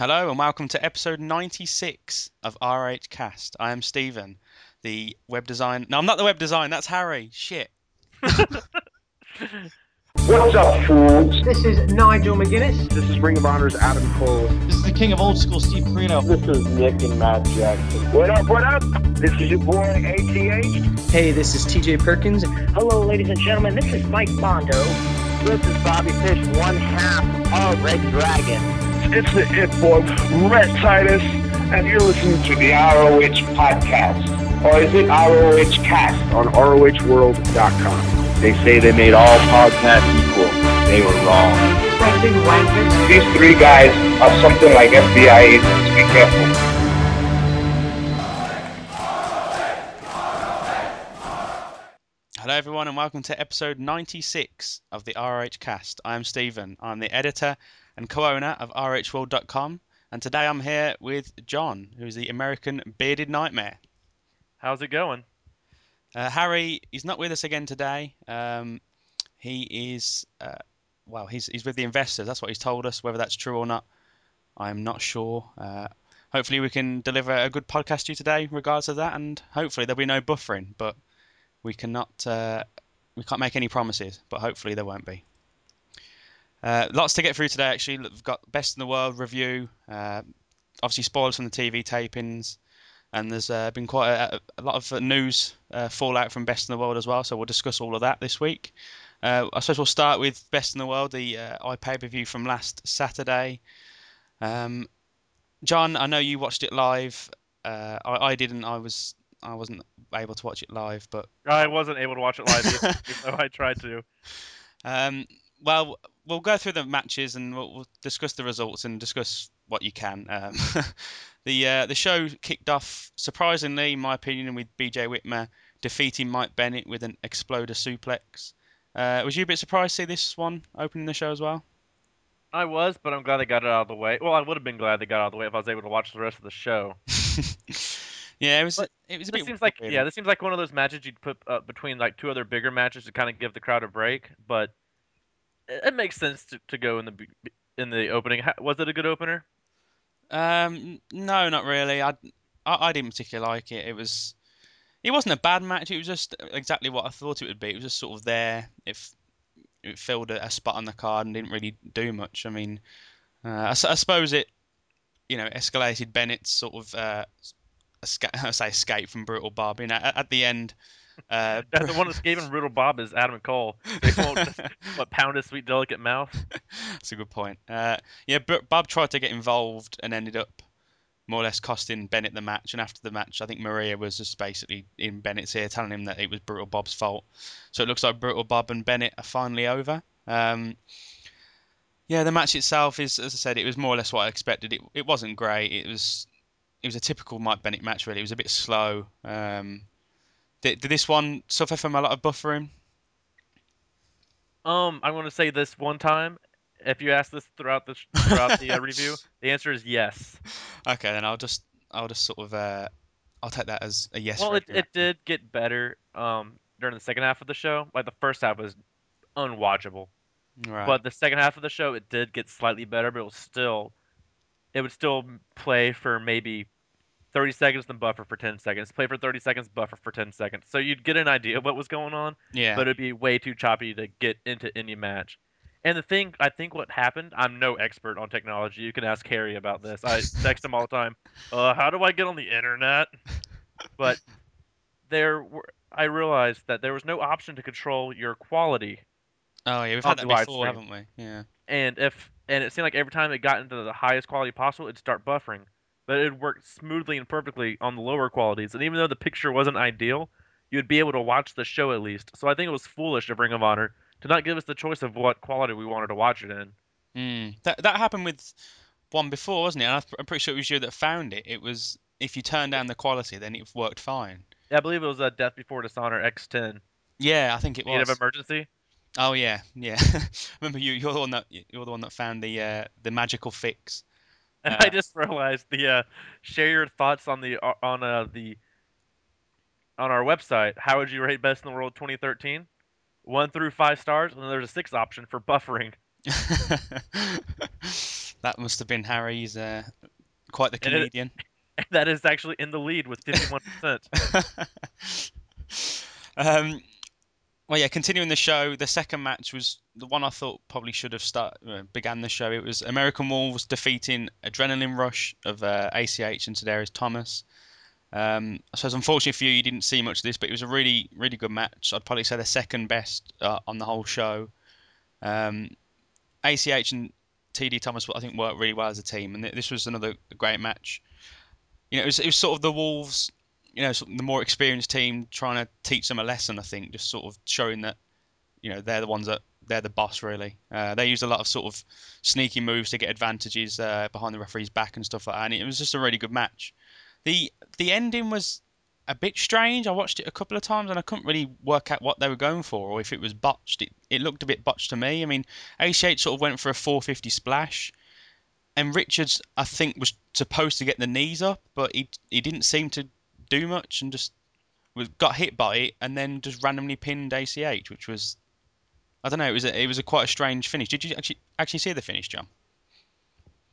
Hello and welcome to episode 96 of ROH Cast. I am Stephen, the web design. No, I'm not the web design. That's Harry. Shit. What's up, fools? This is Nigel McGuinness. This is Ring of Honor's Adam Cole. This is the king of old school, Steve Corino. This is Nick and Matt Jackson. What up, what up? This is your boy ATH. Hey, this is TJ Perkins. Hello, ladies and gentlemen. This is Mike Mondo. This is Bobby Fish, one half of Red Dragon. It's the It Boy, Rhett Titus, and you're listening to the ROH Podcast. Or is it ROH Cast on ROHWorld.com? They say they made all podcasts equal. They were wrong. Sexy wankers. These three guys are something like FBI agents. Be careful. Hello, everyone, and welcome to episode 96 of the ROH Cast. I am Stephen. I'm the editor and co owner of ROHWorld.com, and today I'm here with John, who's the American Bearded Nightmare. How's it going? Uh, Harry, he's not with us again today. Um, he is, uh, well, he's, he's with the investors. That's what he's told us. Whether that's true or not, I'm not sure. Uh, hopefully, we can deliver a good podcast to you today, regards of that, and hopefully there'll be no buffering. But we cannot, uh, we can't make any promises. But hopefully there won't be. Uh, lots to get through today. Actually, we've got best in the world review. Uh, obviously, spoilers from the TV tapings and there's uh, been quite a, a lot of uh, news uh, fallout from Best in the World as well. So we'll discuss all of that this week. Uh, I suppose we'll start with Best in the World, the uh, iPay per view from last Saturday. Um, John, I know you watched it live. Uh, I, I didn't. I was I wasn't able to watch it live, but I wasn't able to watch it live, even though I tried to. Um, well, we'll go through the matches and we'll, we'll discuss the results and discuss what you can. Um, the uh, the show kicked off surprisingly, in my opinion, with BJ Whitmer defeating Mike Bennett with an exploder suplex. Uh, was you a bit surprised to see this one opening the show as well? I was, but I'm glad they got it out of the way. Well, I would have been glad they got it out of the way if I was able to watch the rest of the show. yeah, it was. But it was a bit. seems like yeah, this seems like one of those matches you'd put uh, between like two other bigger matches to kind of give the crowd a break. But it, makes sense to, to go in the in the opening. Was it a good opener? Um, no, not really. I, I, I didn't particularly like it. It was, it wasn't a bad match. It was just exactly what I thought it would be. It was just sort of there. If it filled a, a spot on the card and didn't really do much. I mean, uh, I, I suppose it, you know, escalated Bennett's sort of, uh, I say escape from Brutal Bob. You know, at, at the end. Uh, the one that's him brutal Bob is Adam Cole. They won't what pound his sweet delicate mouth. That's a good point. Uh, yeah, Bob tried to get involved and ended up more or less costing Bennett the match. And after the match, I think Maria was just basically in Bennett's ear telling him that it was Brutal Bob's fault. So it looks like Brutal Bob and Bennett are finally over. Um, yeah, the match itself is, as I said, it was more or less what I expected. It, it wasn't great. It was it was a typical Mike Bennett match, really. It was a bit slow. Um, did, did this one suffer from a lot of buffering? Um, I'm going to say this one time. If you ask this throughout the throughout the uh, review, the answer is yes. Okay, then I'll just I'll just sort of uh, I'll take that as a yes. Well, it, it did get better um during the second half of the show. Like the first half was unwatchable, Right. but the second half of the show it did get slightly better. But it was still, it would still play for maybe 30 seconds, then buffer for 10 seconds. Play for 30 seconds, buffer for 10 seconds. So you'd get an idea of what was going on, yeah. but it'd be way too choppy to get into any match. And the thing, I think what happened, I'm no expert on technology. You can ask Harry about this. I text him all the time. Uh, how do I get on the internet? But there were, I realized that there was no option to control your quality. oh yeah, we've had that before, haven't we? Yeah. And if and it seemed like every time it got into the highest quality possible, it'd start buffering. But it worked smoothly and perfectly on the lower qualities. And even though the picture wasn't ideal, you'd be able to watch the show at least. So I think it was foolish of Ring of Honor to not give us the choice of what quality we wanted to watch it in. Mm. That that happened with one before, wasn't it? And I'm pretty sure it was you that found it. It was if you turn down the quality, then it worked fine. Yeah, I believe it was uh, Death Before Dishonor X10. Yeah, I think it was. of emergency. Oh yeah, yeah. Remember you? You're the one that you're the one that found the uh, the magical fix. And I just realized the uh, share your thoughts on the uh, on uh, the on our website. How would you rate Best in the World 2013? One through five stars, and then there's a six option for buffering. that must have been Harry's uh, quite the And it- comedian. that is actually in the lead with 51%. um, well, yeah. Continuing the show, the second match was the one I thought probably should have start uh, began the show. It was American Wolves defeating Adrenaline Rush of uh, ACH and Tadarius Thomas. Um, so it's unfortunate for you, you didn't see much of this, but it was a really, really good match. I'd probably say the second best uh, on the whole show. Um, ACH and TD Thomas, I think, worked really well as a team, and th- this was another great match. You know, it was, it was sort of the Wolves, you know, the more experienced team trying to teach them a lesson. I think, just sort of showing that, you know, they're the ones that they're the boss really. Uh, they used a lot of sort of sneaky moves to get advantages uh, behind the referee's back and stuff like that, and it was just a really good match. The the ending was a bit strange. I watched it a couple of times and I couldn't really work out what they were going for or if it was botched. It, it looked a bit botched to me. I mean, ACH sort of went for a 450 splash, and Richards I think was supposed to get the knees up, but he he didn't seem to do much and just was got hit by it and then just randomly pinned ACH, which was I don't know. It was a, it was a quite a strange finish. Did you actually actually see the finish, John?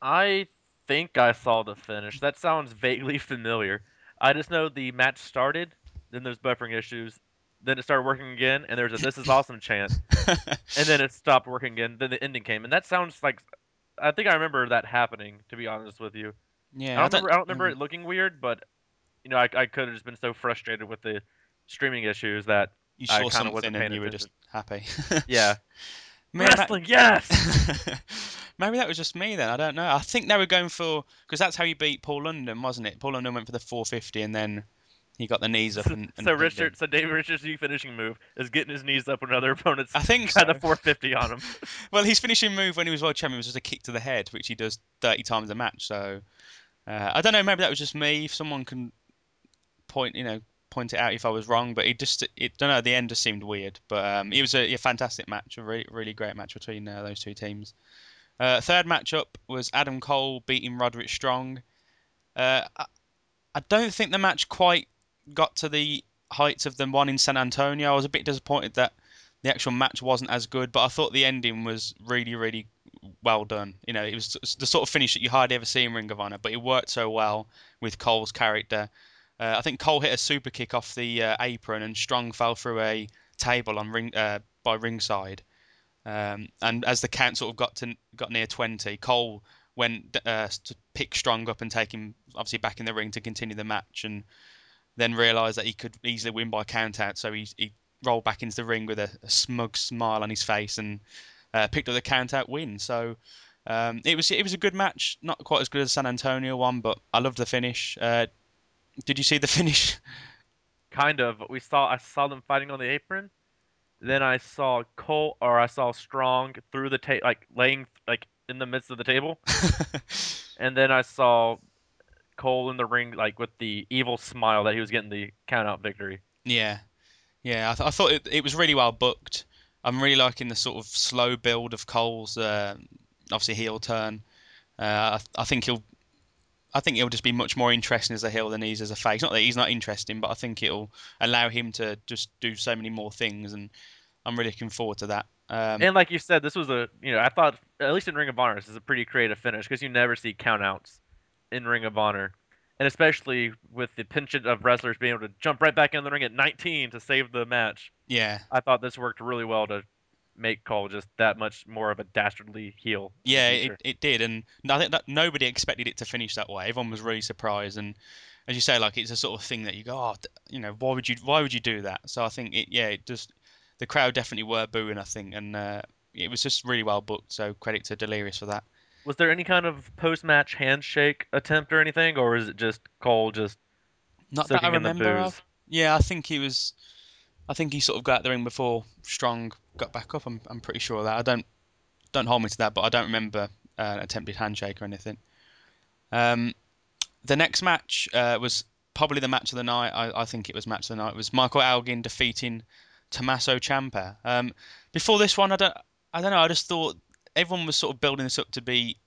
I think I saw the finish. That sounds vaguely familiar. I just know the match started, then there's buffering issues, then it started working again, and there's a "This is awesome" chant, and then it stopped working again. Then the ending came, and that sounds like I think I remember that happening. To be honest with you, yeah, I don't remember. I don't remember mm. it looking weird, but you know, I, I could have just been so frustrated with the streaming issues that You I saw kinda something wasn't and you were just happy. yeah, Maybe that- wrestling, yes. Maybe that was just me then. I don't know. I think they were going for because that's how you beat Paul London, wasn't it? Paul London went for the 450 and then he got the knees up So, and. and so. Richard, so David Richards' new finishing move is getting his knees up when another opponent's I think so. a 450 on him. Well, his finishing move when he was world champion was just a kick to the head, which he does 30 times a match. So uh, I don't know. Maybe that was just me. If someone can point, you know, point it out if I was wrong, but it just, it don't know. The end just seemed weird, but um, it was a, a fantastic match, a really, really great match between uh, those two teams. Uh, third matchup was Adam Cole beating Roderick Strong. Uh, I, I don't think the match quite got to the heights of the one in San Antonio. I was a bit disappointed that the actual match wasn't as good, but I thought the ending was really, really well done. You know, it was the sort of finish that you hardly ever see in Ring of Honor, but it worked so well with Cole's character. Uh, I think Cole hit a super kick off the uh, apron, and Strong fell through a table on ring uh, by ringside. Um, and as the count sort of got to got near 20, Cole went uh, to pick Strong up and take him obviously back in the ring to continue the match, and then realised that he could easily win by count out. So he, he rolled back into the ring with a, a smug smile on his face and uh, picked up the count out win. So um, it was it was a good match, not quite as good as the San Antonio one, but I loved the finish. Uh, did you see the finish? Kind of. We saw I saw them fighting on the apron. Then I saw Cole or I saw Strong through the ta- like laying like in the midst of the table. And then I saw Cole in the ring like with the evil smile that he was getting the count out victory. Yeah, yeah. I, th- I thought it, it was really well booked. I'm really liking the sort of slow build of Cole's uh, obviously heel turn. Uh, I, I think he'll, I think he'll just be much more interesting as a heel than he's as a face. Not that he's not interesting, but I think it'll allow him to just do so many more things, and I'm really looking forward to that. Um, And like you said, this was a you know I thought at least in Ring of Honor this is a pretty creative finish because you never see countouts in Ring of Honor, and especially with the penchant of wrestlers being able to jump right back in the ring at 19 to save the match. yeah, I thought this worked really well to make Cole just that much more of a dastardly heel. Yeah, it, it did, and I think that nobody expected it to finish that way. Everyone was really surprised, and as you say, like it's a sort of thing that you go, oh, you know, why would you, why would you do that? So I think it, yeah, it just the crowd definitely were booing, I think, and uh, it was just really well booked. So credit to Delirious for that. Was there any kind of post-match handshake attempt or anything, or is it just Cole just Not that I soaking in the remember of. Yeah, I think he was. I think he sort of got out the ring before Strong got back up. I'm, I'm pretty sure of that. I don't don't hold me to that, but I don't remember uh, an attempted handshake or anything. Um, the next match uh, was probably the match of the night. I, I think it was match of the night. It was Michael Elgin defeating Tommaso Ciampa. Um, before this one, I don't I don't know. I just thought everyone was sort of building this up to be,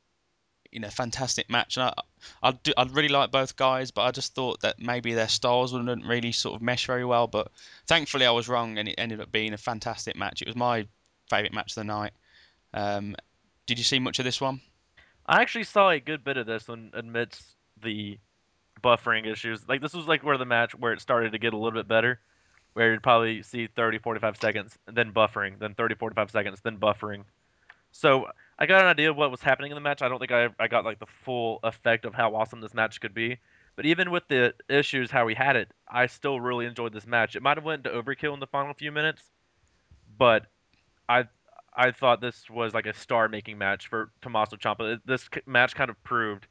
you know, fantastic match. And I, I do, I really like both guys, but I just thought that maybe their styles wouldn't really sort of mesh very well. But thankfully, I was wrong, and it ended up being a fantastic match. It was my favourite match of the night. Um, did you see much of this one? I actually saw a good bit of this one amidst the buffering issues. Like this was like where the match where it started to get a little bit better, where you'd probably see 30, 45 seconds, then buffering, then 30, 45 seconds, then buffering. So I got an idea of what was happening in the match. I don't think I, I got like the full effect of how awesome this match could be. But even with the issues how we had it, I still really enjoyed this match. It might have went to overkill in the final few minutes, but I I thought this was like a star-making match for Tommaso Ciampa. This match kind of proved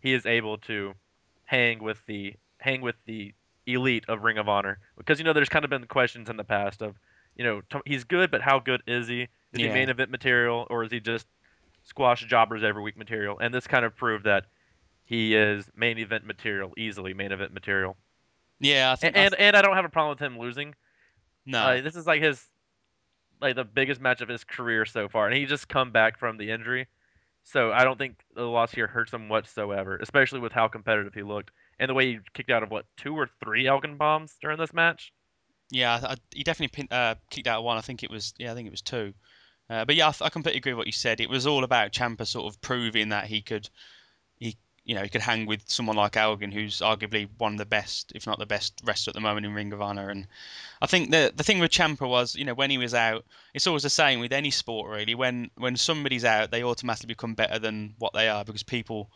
he is able to hang with the hang with the elite of Ring of Honor because you know there's kind of been questions in the past of you know Tom- he's good but how good is he? Is he main event material or is he just squash jobbers every week material? And this kind of proved that he is main event material, easily main event material. Yeah, I And think and, and I don't have a problem with him losing. no. Uh, this is like his like the biggest match of his career so far, and he just come back from the injury. So I don't think the loss here hurts him whatsoever, especially with how competitive he looked and the way he kicked out of what two or three Elgin bombs during this match. Yeah, I, he definitely pin, uh, kicked out one. I think it was yeah, I think it was two. Uh, but yeah, I, I completely agree with what you said. It was all about Ciampa sort of proving that he could, he you know, he could hang with someone like Elgin, who's arguably one of the best, if not the best wrestler at the moment in Ring of Honor. And I think the the thing with Ciampa was, you know, when he was out, it's always the same with any sport really. When when somebody's out, they automatically become better than what they are because people,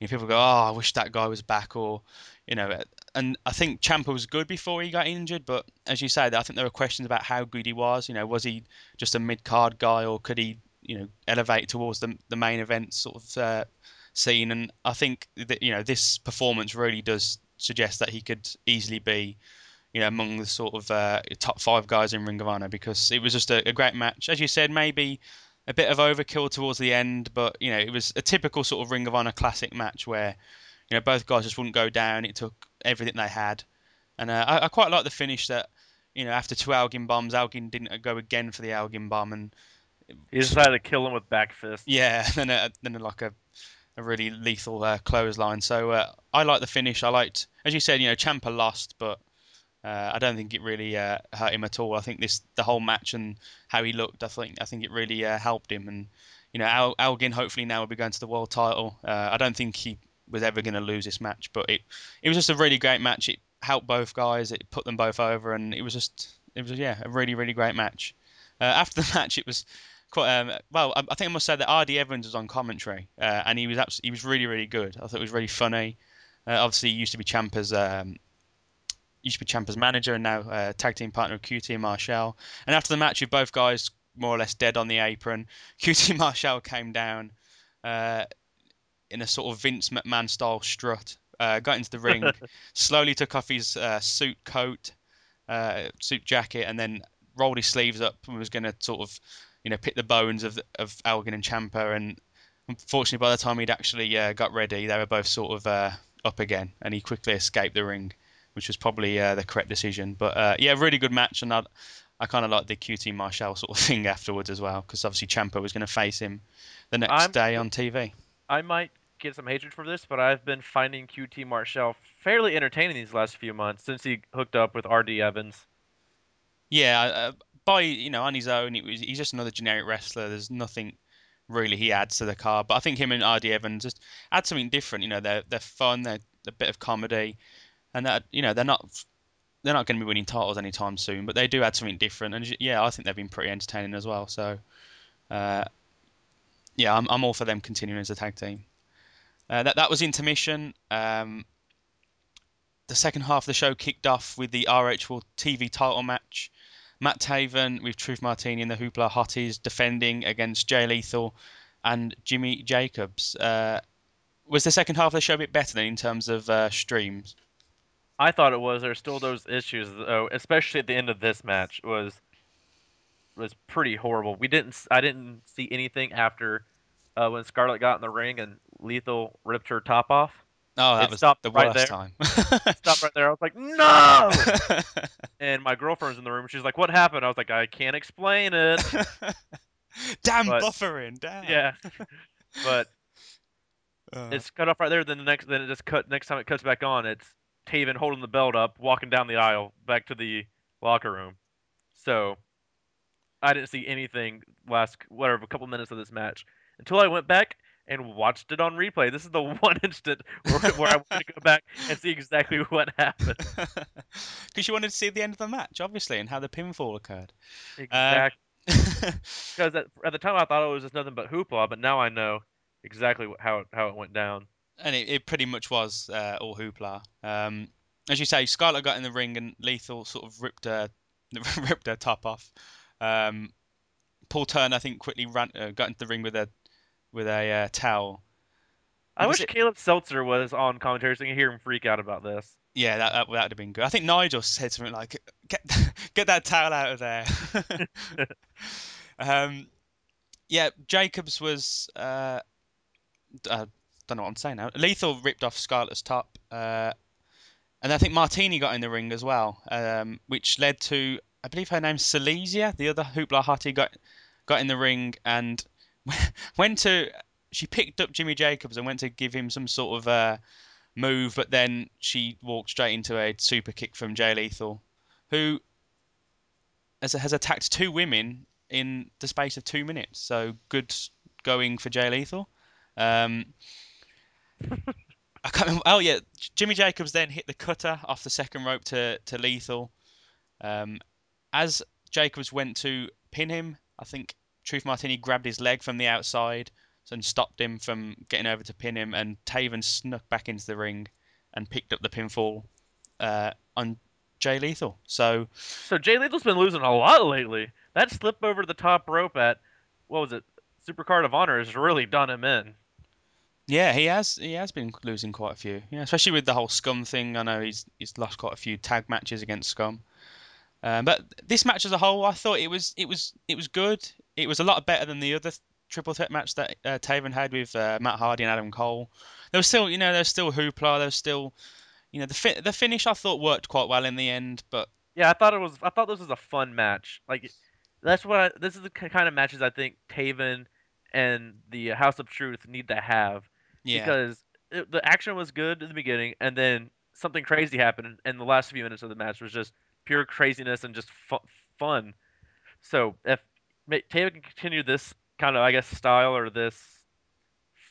you know, people go, oh, I wish that guy was back, or you know, and I think Ciampa was good before he got injured, but as you said, I think there were questions about how good he was. You know, was he just a mid card guy, or could he, you know, elevate towards the the main event sort of uh, scene? And I think that you know this performance really does suggest that he could easily be, you know, among the sort of uh, top five guys in Ring of Honor because it was just a, a great match. As you said, maybe a bit of overkill towards the end, but you know, it was a typical sort of Ring of Honor classic match where you know both guys just wouldn't go down. It took everything they had, and uh, I, I quite like the finish that you know after two Elgin bombs, Elgin didn't go again for the Elgin bomb, and He decided to kill him with back fist. yeah, then a, then a, like a a really lethal uh, clothesline. So uh, I like the finish. I liked, as you said, you know, Ciampa lost, but uh, I don't think it really uh, hurt him at all. I think this the whole match and how he looked. I think I think it really uh, helped him. And you know, Al, Elgin hopefully now will be going to the world title. Uh, I don't think he was ever going to lose this match, but it it was just a really great match. It helped both guys. It put them both over, and it was just it was yeah a really really great match. Uh, after the match, it was quite um, well. I, I think I must say that RD Evans was on commentary, uh, and he was abs- he was really really good. I thought it was really funny. Uh, obviously, he used to be Ciampa's um, used to be Ciampa's manager, and now uh, tag team partner of QT and Marshall. And after the match, with both guys more or less dead on the apron, QT Marshall came down uh, in a sort of Vince McMahon style strut, uh, got into the ring, slowly took off his uh, suit coat, uh, suit jacket, and then rolled his sleeves up and was going to sort of, you know, pick the bones of of Elgin and Ciampa. And unfortunately, by the time he'd actually uh, got ready, they were both sort of uh, up again, and he quickly escaped the ring, which was probably uh, the correct decision. But uh, yeah, really good match, and I, I kind of like the QT Marshall sort of thing afterwards as well, because obviously Ciampa was going to face him the next I'm- day on TV. I might get some hatred for this, but I've been finding QT Marshall fairly entertaining these last few months since he hooked up with RD Evans. Yeah, uh, by you know on his own, it was, he's just another generic wrestler. There's nothing really he adds to the card. But I think him and RD Evans just add something different. You know, they're they're fun. They're a bit of comedy, and that you know they're not they're not going to be winning titles anytime soon. But they do add something different. And yeah, I think they've been pretty entertaining as well. So uh, yeah, I'm I'm all for them continuing as a tag team. Uh, that that was intermission. Um, the second half of the show kicked off with the ROH World TV title match. Matt Taven with Truth Martini and the Hoopla Hotties defending against Jay Lethal and Jimmy Jacobs. Uh, was the second half of the show a bit better than in terms of uh, streams? I thought it was. There's still those issues though, especially at the end of this match was was pretty horrible. We didn't. I didn't see anything after uh, when Scarlett got in the ring and Lethal ripped her top off. Oh, that It was stopped the right there. time. Stopped right there. I was like, no! and my girlfriend's in the room. She's like, what happened? I was like, I can't explain it. damn But- buffering, damn. yeah, but Uh, it's cut off right there. Then the next, then it just cut. Next time it cuts back on, it's Taven holding the belt up, walking down the aisle back to the locker room. So I didn't see anything last whatever a couple minutes of this match until I went back and watched it on replay. This is the one instant where, where I want to go back and see exactly what happened. Because you wanted to see the end of the match, obviously, and how the pinfall occurred. Exactly. Because at, at the time I thought it was just nothing but hoopla, but now I know exactly how it, how it went down. and it, it pretty much was uh, all hoopla. Um, as you say, Scarlett got in the ring and Lethal sort of ripped her ripped her top off. Um, Paul Turner, I think, quickly ran uh, got into the ring with a with a uh, towel. I wish it- Caleb Seltzer was on commentary so I could hear him freak out about this. Yeah, that that would have been good. I think Nigel said something like, "Get get that towel out of there." um, yeah, Jacobs was. Uh, d- uh, don't know what I'm saying now. Lethal ripped off Scarlett's top, uh, and I think Martini got in the ring as well, um, which led to I believe her name's Seleziya, the other Hoopla Hottie got got in the ring and went to. She picked up Jimmy Jacobs and went to give him some sort of uh, move, but then she walked straight into a super kick from Jay Lethal, who has, has attacked two women in the space of two minutes. So good going for Jay Lethal. Um, I can't remember. Oh yeah, Jimmy Jacobs then hit the cutter off the second rope to to Lethal. Um, as Jacobs went to pin him, I think Truth Martini grabbed his leg from the outside and stopped him from getting over to pin him, and Taven snuck back into the ring and picked up the pinfall uh, on Jay Lethal. So So Jay Lethal's been losing a lot lately. That slip over the top rope at what was it? Supercard of Honor has really done him in. yeah, he has he has been losing quite a few. Yeah, especially with the whole Scum thing. I know he's he's lost quite a few tag matches against Scum. Um, but this match as a whole, I thought it was it was it was good. It was a lot better than the other triple threat match that uh, Taven had with uh, Matt Hardy and Adam Cole. There was still, you know, there's still hoopla. There's still, you know, the fi- the finish I thought worked quite well in the end. But Yeah, I thought it was. I thought this was a fun match. Like that's what I, this is the kind of matches I think Taven and the House of Truth need to have yeah, because it, the action was good in the beginning, and then something crazy happened, and the last few minutes of the match was just pure craziness and just fu- fun. So if Taven can continue this kind of, I guess, style or this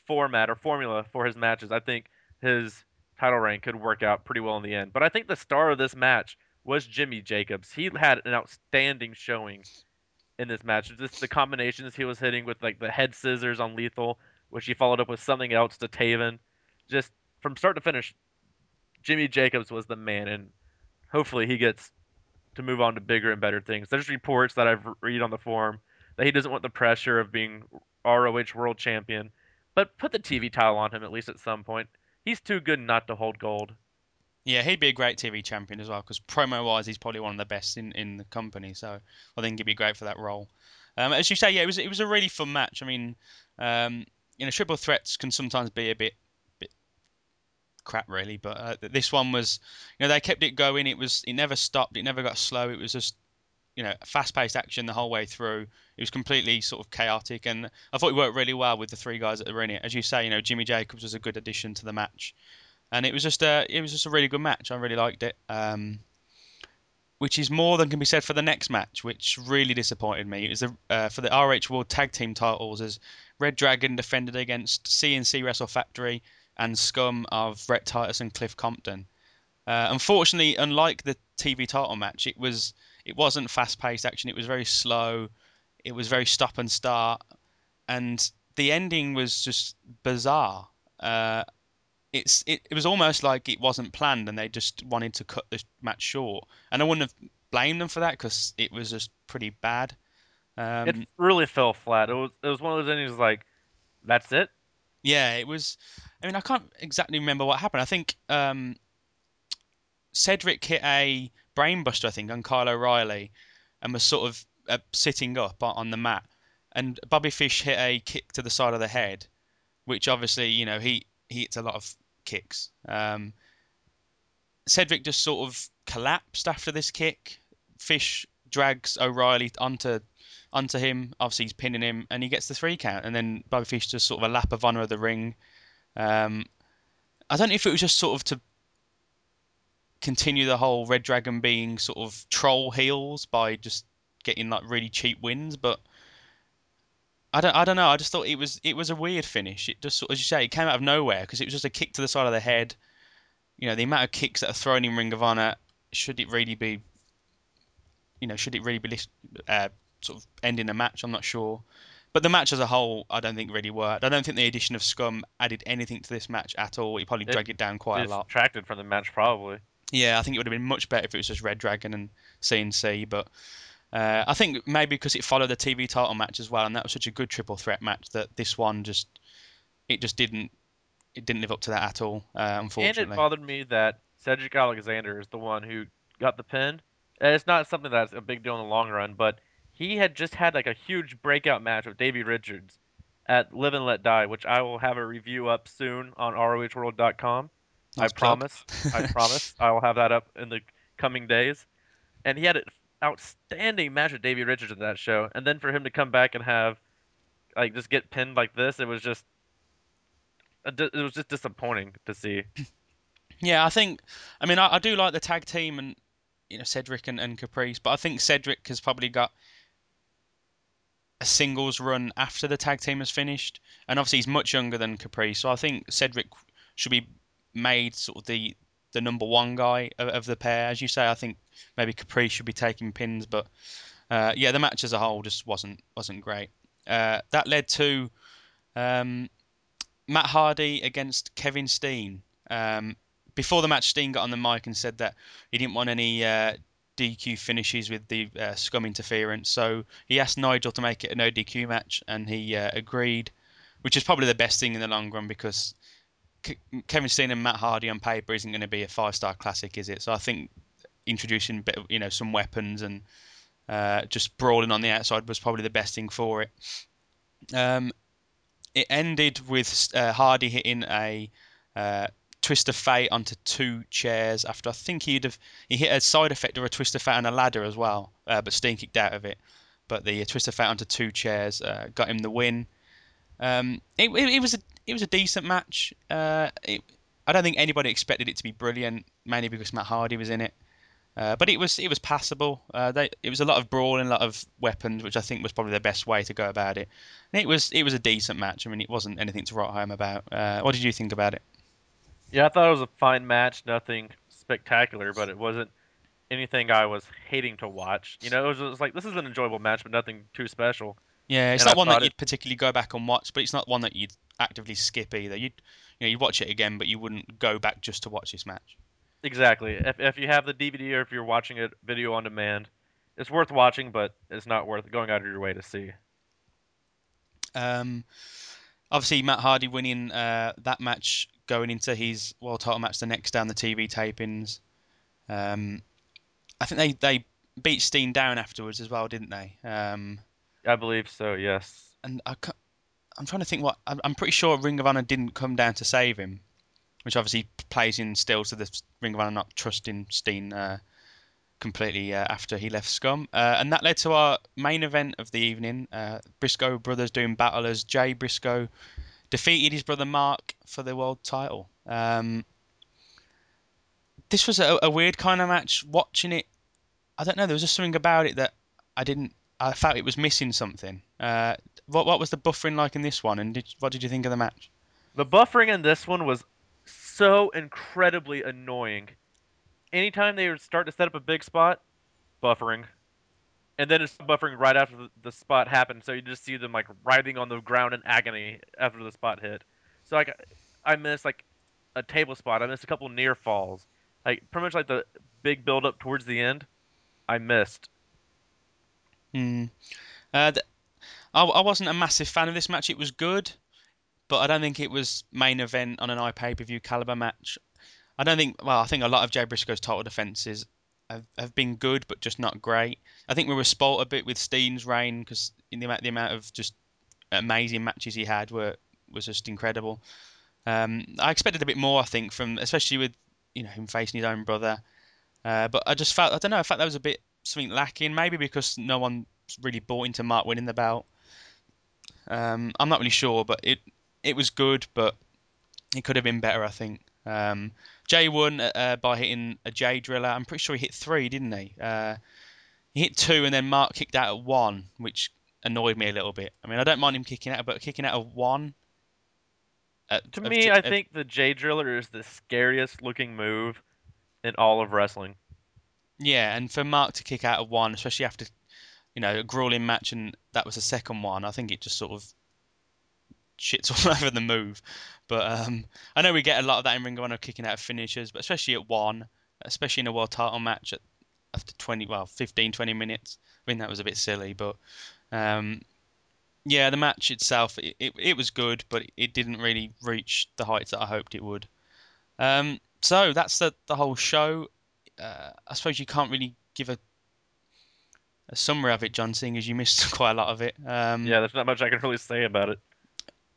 format or formula for his matches, I think his title reign could work out pretty well in the end. But I think the star of this match was Jimmy Jacobs. He had an outstanding showing in this match. Just the combinations he was hitting with like the head scissors on Lethal, which he followed up with something else to Taven. Just from start to finish, Jimmy Jacobs was the man, and hopefully he gets to move on to bigger and better things. There's reports that I've read on the forum that he doesn't want the pressure of being ROH World Champion, but put the TV title on him at least at some point. He's too good not to hold gold. yeah, he'd be a great TV champion as well because promo wise, he's probably one of the best in, in the company. So I think he'd be great for that role. Um, as you say, yeah, it was it was a really fun match. I mean, um, you know, triple threats can sometimes be a bit crap really, but uh, this one was, you know, they kept it going. It was it never stopped. It never got slow. It was just you know fast-paced action the whole way through. It was completely sort of chaotic, and I thought it worked really well with the three guys that were in it. As you say, you know, Jimmy Jacobs was a good addition to the match, and it was just a it was just a really good match. I really liked it. Um, which is more than can be said for the next match, which really disappointed me. It was the, uh, for the ROH World Tag Team titles as Red Dragon defended against CNC Wrestle Factory and Scum of Rhett Titus and Cliff Compton. Uh, unfortunately, unlike the TV title match, it was it wasn't fast-paced action. It was very slow. It was very stop and start, and the ending was just bizarre. Uh, it's it, it was almost like it wasn't planned and they just wanted to cut the match short. And I wouldn't have blamed them for that because it was just pretty bad. Um, it really fell flat. It was it was one of those endings like, that's it. Yeah, it was. I mean, I can't exactly remember what happened. I think um, Cedric hit a brainbuster, I think, on Kyle O'Reilly, and was sort of uh, sitting up on, the mat. And Bobby Fish hit a kick to the side of the head, which obviously, you know, he he hits a lot of kicks. Um, Cedric just sort of collapsed after this kick. Fish drags O'Reilly onto onto him. Obviously, he's pinning him, and he gets the three count. And then Bobby Fish just sort of a lap of honor of the ring. Um, I don't know if it was just sort of to continue the whole Red Dragon being sort of troll heels by just getting like really cheap wins, but I don't I don't know. I just thought it was it was a weird finish. It just sort as you say, it came out of nowhere because it was just a kick to the side of the head. You know, the amount of kicks that are thrown in Ring of Honor. Should it really be? You know, should it really be uh, sort of ending a match? I'm not sure. But the match as a whole, I don't think really worked. I don't think the addition of Scum added anything to this match at all. It probably It dragged it down quite a lot. Distracted from the match, probably. Yeah, I think it would have been much better if it was just Red Dragon and CNC, but uh, I think maybe because it followed the TV title match as well, and that was such a good triple threat match that this one just it just didn't it didn't live up to that at all, uh, And it bothered me that Cedric Alexander is the one who got the pin. And It's not something that's a big deal in the long run, but he had just had like a huge breakout match with Davey Richards at Live and Let Die, which I will have a review up soon on ROHworld.com. Nice I promise. I promise. I will have that up in the coming days. And he had an outstanding match with Davey Richards at that show. And then for him to come back and have like just get pinned like this, it was just it was just disappointing to see. Yeah, I think. I mean, I, I do like the tag team and you know Cedric and, and Caprice, but I think Cedric has probably got a singles run after the tag team has finished, and obviously he's much younger than Capri, so I think Cedric should be made sort of the the number one guy of, of the pair. As you say, I think maybe Capri should be taking pins, but uh, yeah, the match as a whole just wasn't wasn't great. Uh, that led to um, Matt Hardy against Kevin Steen. Um, before the match, Steen got on the mic and said that he didn't want any uh, DQ finishes with the uh, scum interference. So he asked Nigel to make it a no DQ match, and he uh, agreed, which is probably the best thing in the long run because Kevin Steen and Matt Hardy on paper isn't going to be a five star classic, is it? So I think introducing you know some weapons and uh, just brawling on the outside was probably the best thing for it. Um, it ended with uh, Hardy hitting a uh, twist of fate onto two chairs after I think he'd have he hit a side effect of a twist of fate on a ladder as well, uh, but Steen kicked out of it. But the twist of fate onto two chairs uh, got him the win. Um, it, it, it was a it was a decent match. Uh, it, I don't think anybody expected it to be brilliant, mainly because Matt Hardy was in it. Uh, but it was it was passable. Uh, they, it was a lot of brawling, a lot of weapons, which I think was probably the best way to go about it. And it was it was a decent match. I mean, it wasn't anything to write home about. Uh, what did you think about it? Yeah, I thought it was a fine match. Nothing spectacular, but it wasn't anything I was hating to watch. You know, it was just like this is an enjoyable match, but nothing too special. Yeah, it's And not I one that it- you'd particularly go back and watch, but it's not one that you'd actively skip either. You'd you know you'd watch it again, but you wouldn't go back just to watch this match. Exactly. If if you have the DVD or if you're watching it video on demand, it's worth watching, but it's not worth going out of your way to see. Um, obviously, Matt Hardy winning uh, that match, going into his world title match the next down the TV tapings. Um, I think they, they beat Steen down afterwards as well, didn't they? Um, I believe so. Yes. and I, I'm trying to think what I'm, I'm pretty sure Ring of Honor didn't come down to save him, which obviously plays in still to the Ring of Honor not trusting Steen uh, completely uh, after he left Scum, uh, and that led to our main event of the evening. Uh, Briscoe brothers doing battle as Jay Briscoe defeated his brother Mark for the world title. Um, this was a, a weird kind of match. Watching it, I don't know. There was just something about it that I didn't. I felt it was missing something. Uh, what what was the buffering like in this one, and did, what did you think of the match? The buffering in this one was so incredibly annoying. Anytime they would start to set up a big spot, buffering. And then it's buffering right after the, the spot happened, so you just see them like writhing on the ground in agony after the spot hit. So like I missed like a table spot, I missed a couple near falls. Like pretty much like the big build up towards the end, I missed. Hmm. Uh, th- I, I wasn't a massive fan of this match. It was good, but I don't think it was main event on an iPay per view caliber match. I don't think. Well, I think a lot of Jay Briscoe's title defenses have, have been good, but just not great. I think we were spoilt a bit with Steen's reign because in the amount the amount of just amazing matches he had were was just incredible. Um, I expected a bit more. I think from especially with you know him facing his own brother. Uh, but I just felt I don't know. I felt there was a bit something lacking. Maybe because no one really bought into Mark winning the belt. Um, I'm not really sure, but it it was good, but it could have been better. I think. Um, Jay won uh, by hitting a J driller. I'm pretty sure he hit three, didn't he? Uh, he hit two, and then Mark kicked out at one, which annoyed me a little bit. I mean, I don't mind him kicking out, but kicking out of one. at- To of me, I of- think the J Driller is the scariest looking move in all of wrestling. Yeah, and for Mark to kick out of one, especially after, you know, a grueling match, and that was the second one, I think it just sort of shits all over the move. But um, I know we get a lot of that in Ring of Honor kicking out of finishers, but especially at one, especially in a world title match at after 20, well, 15, 20 minutes. I mean, that was a bit silly, but um, yeah, the match itself, it, it, it was good, but it didn't really reach the heights that I hoped it would. Um, so that's the, the whole show uh, I suppose you can't really give a a summary of it, John, seeing as you missed quite a lot of it. Um, Yeah, there's not much I can really say about it.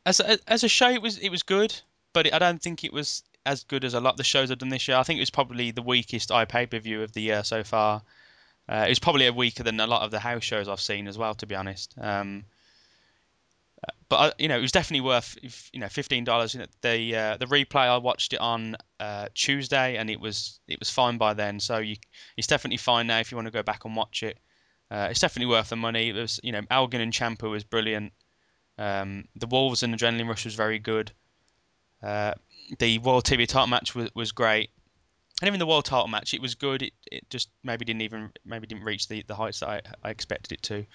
As a, as a show, it was it was good, but it, I don't think it was as good as a lot of the shows I've done this year. I think it was probably the weakest iPay per view of the year so far. Uh, it was probably a weaker than a lot of the house shows I've seen as well, to be honest. Um, uh, but I, you know, it was definitely worth you know fifteen dollars. You know, the uh, the replay I watched it on uh, Tuesday, and it was it was fine by then. So you, it's definitely fine now if you want to go back and watch it. Uh, it's definitely worth the money. It was you know Elgin and Ciampa was brilliant. Um, the Wolves and Adrenaline Rush was very good. Uh, the World TV title match was, was great. And even the World title match, it was good. It, it just maybe didn't even maybe didn't reach the, the heights that I, I expected it to.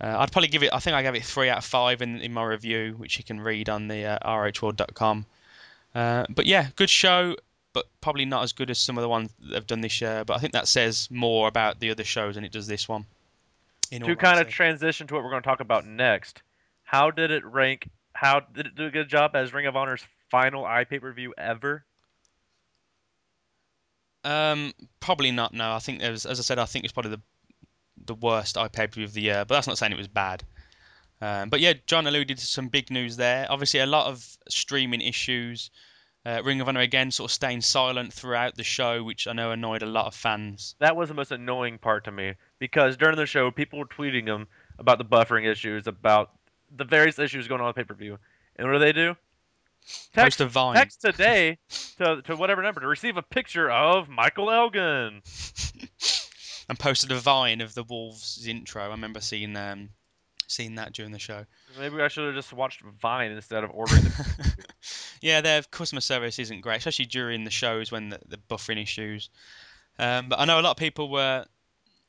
Uh, I'd probably give it. I think I gave it three out of five in, in my review, which you can read on the uh, rohworld.com. Uh, but yeah, good show, but probably not as good as some of the ones that they've done this year. But I think that says more about the other shows than it does this one. in To kind of transition to what we're going to talk about next, how did it rank? How did it do a good job as Ring of Honor's final iPay per view ever? Um, probably not. No, I think there was, as I said, I think it's probably the the worst iPay per view of the year. But that's not saying it was bad. Um, but yeah, John alluded to some big news there. Obviously, a lot of streaming issues. Uh, Ring of Honor again sort of staying silent throughout the show, which I know annoyed a lot of fans. That was the most annoying part to me because during the show, people were tweeting them about the buffering issues, about the various issues going on with pay per view, and what do they do? Vine. text today to, to whatever number to receive a picture of Michael Elgin. and posted a Vine of the Wolves intro. I remember seeing um, seeing that during the show. Maybe I should have just watched Vine instead of ordering the yeah, their customer service isn't great, especially during the shows when the, the buffering issues. Um, but I know a lot of people were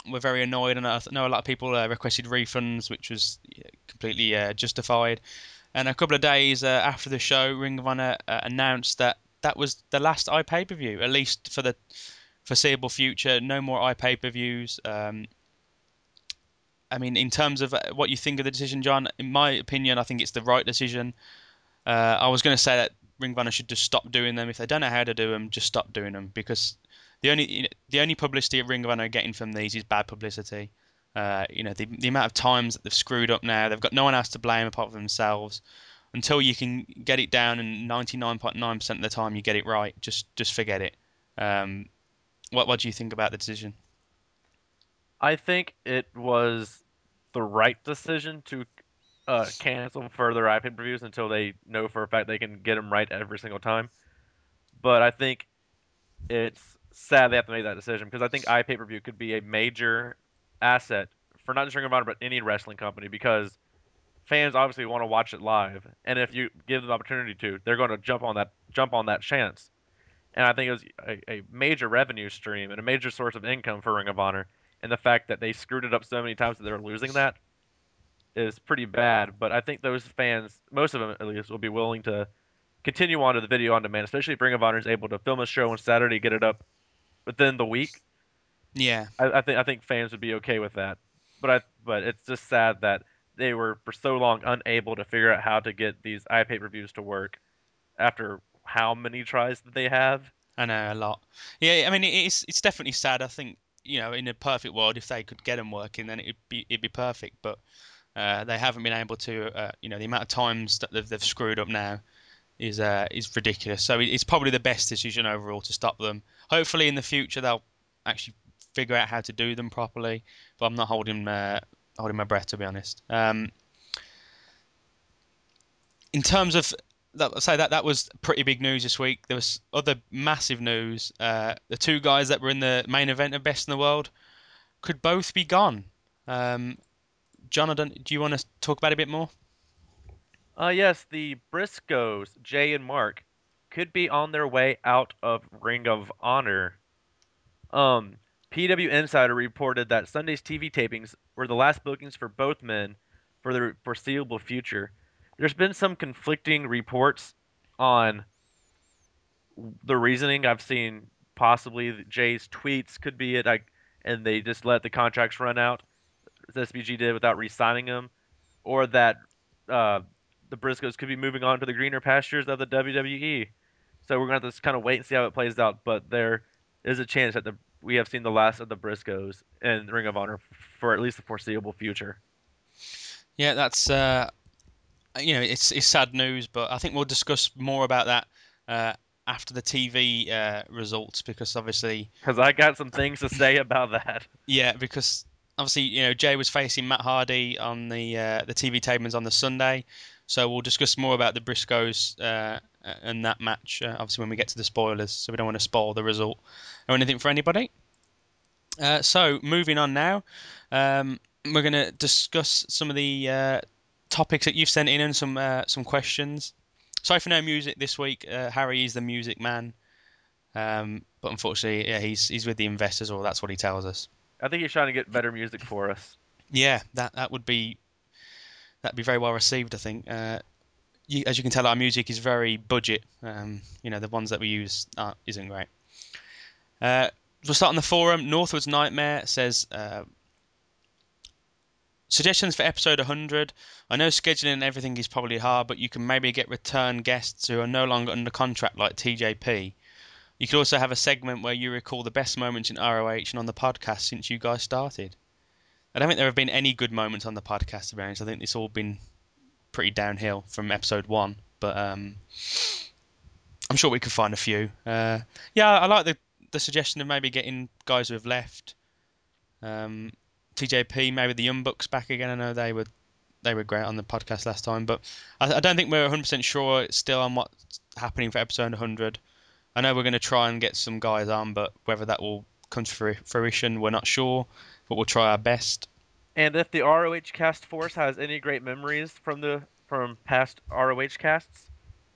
were very annoyed, and I know a lot of people uh, requested refunds, which was completely uh, justified. And a couple of days uh, after the show, Ring of Honor uh, announced that that was the last iPay per view, at least for the foreseeable future. No more iPay per views. Um, I mean, in terms of uh, what you think of the decision, John, in my opinion, I think it's the right decision. Uh, I was going to say that Ring of Honor should just stop doing them. If they don't know how to do them, just stop doing them because the only the only publicity Ring of Honor are getting from these is bad publicity. Uh, you know, the, the amount of times that they've screwed up now, they've got no one else to blame apart from themselves. Until you can get it down, and 99.9% of the time you get it right, just just forget it. Um, what what do you think about the decision? I think it was the right decision to uh, cancel further iPay per views until they know for a fact they can get them right every single time. But I think it's sad they have to make that decision because I think iPay per view could be a major asset for not just Ring of Honor but any wrestling company because fans obviously want to watch it live, and if you give them the opportunity to, they're going to jump on that jump on that chance. And I think it was a, a major revenue stream and a major source of income for Ring of Honor and the fact that they screwed it up so many times that they're losing that is pretty bad. But I think those fans, most of them at least, will be willing to continue on to the video on demand, especially if Ring of Honor is able to film a show on Saturday, get it up within the week. Yeah, I, I think I think fans would be okay with that. But I but it's just sad that they were for so long unable to figure out how to get these iPay reviews to work after how many tries that they have. I know a lot. Yeah, I mean it's it's definitely sad. I think you know in a perfect world, if they could get them working, then it'd be it'd be perfect. But uh, they haven't been able to. Uh, you know the amount of times that they've, they've screwed up now is uh, is ridiculous. So it's probably the best decision overall to stop them. Hopefully in the future they'll actually figure out how to do them properly. But I'm not holding uh, holding my breath to be honest. Um, in terms of that, say that that was pretty big news this week. There was other massive news. Uh, the two guys that were in the main event of Best in the World could both be gone. Um, don't, do you want to talk about it a bit more? Uh, yes, the Briscoes, Jay and Mark, could be on their way out of Ring of Honor. Um, PW Insider reported that Sunday's TV tapings were the last bookings for both men for the foreseeable future. There's been some conflicting reports on the reasoning. I've seen possibly Jay's tweets could be it, like, and they just let the contracts run out. as SBG did without re-signing them, or that uh, the Briscoes could be moving on to the greener pastures of the WWE. So we're gonna have to just kind of wait and see how it plays out. But there is a chance that the we have seen the last of the Briscoes in Ring of Honor for at least the foreseeable future. Yeah, that's uh, you know it's it's sad news, but I think we'll discuss more about that uh, after the TV uh, results because obviously Because I got some things to say about that. yeah because obviously you know Jay was facing Matt Hardy on the uh, the TV tapings on the Sunday, so we'll discuss more about the Briscoes uh, and that match uh, obviously when we get to the spoilers, so we don't want to spoil the result or anything for anybody. Uh, so moving on now, um, we're going to discuss some of the uh, topics that you've sent in and some uh, some questions. Sorry for no music this week. Uh, Harry is the music man, um, but unfortunately, yeah, he's he's with the investors, or that's what he tells us. I think he's trying to get better music for us. Yeah, that that would be that'd be very well received. I think. Uh, you, as you can tell, our music is very budget. Um, you know, the ones that we use are, isn't great. Uh, we'll start on the forum. Northwoods Nightmare says uh, suggestions for episode 100. I know scheduling and everything is probably hard, but you can maybe get return guests who are no longer under contract, like TJP. You could also have a segment where you recall the best moments in ROH and on the podcast since you guys started. I don't think there have been any good moments on the podcast, to be honest. I think it's all been pretty downhill from episode one, but um, I'm sure we could find a few. Uh, yeah, I like the the suggestion of maybe getting guys who have left. Um, TJP, maybe the Young Bucks back again. I know they were they were great on the podcast last time, but I, I don't think we're 100% sure still on what's happening for episode 100. I know we're going to try and get some guys on, but whether that will come to fruition, we're not sure. But we'll try our best. And if the ROH cast force has any great memories from the from past ROH casts,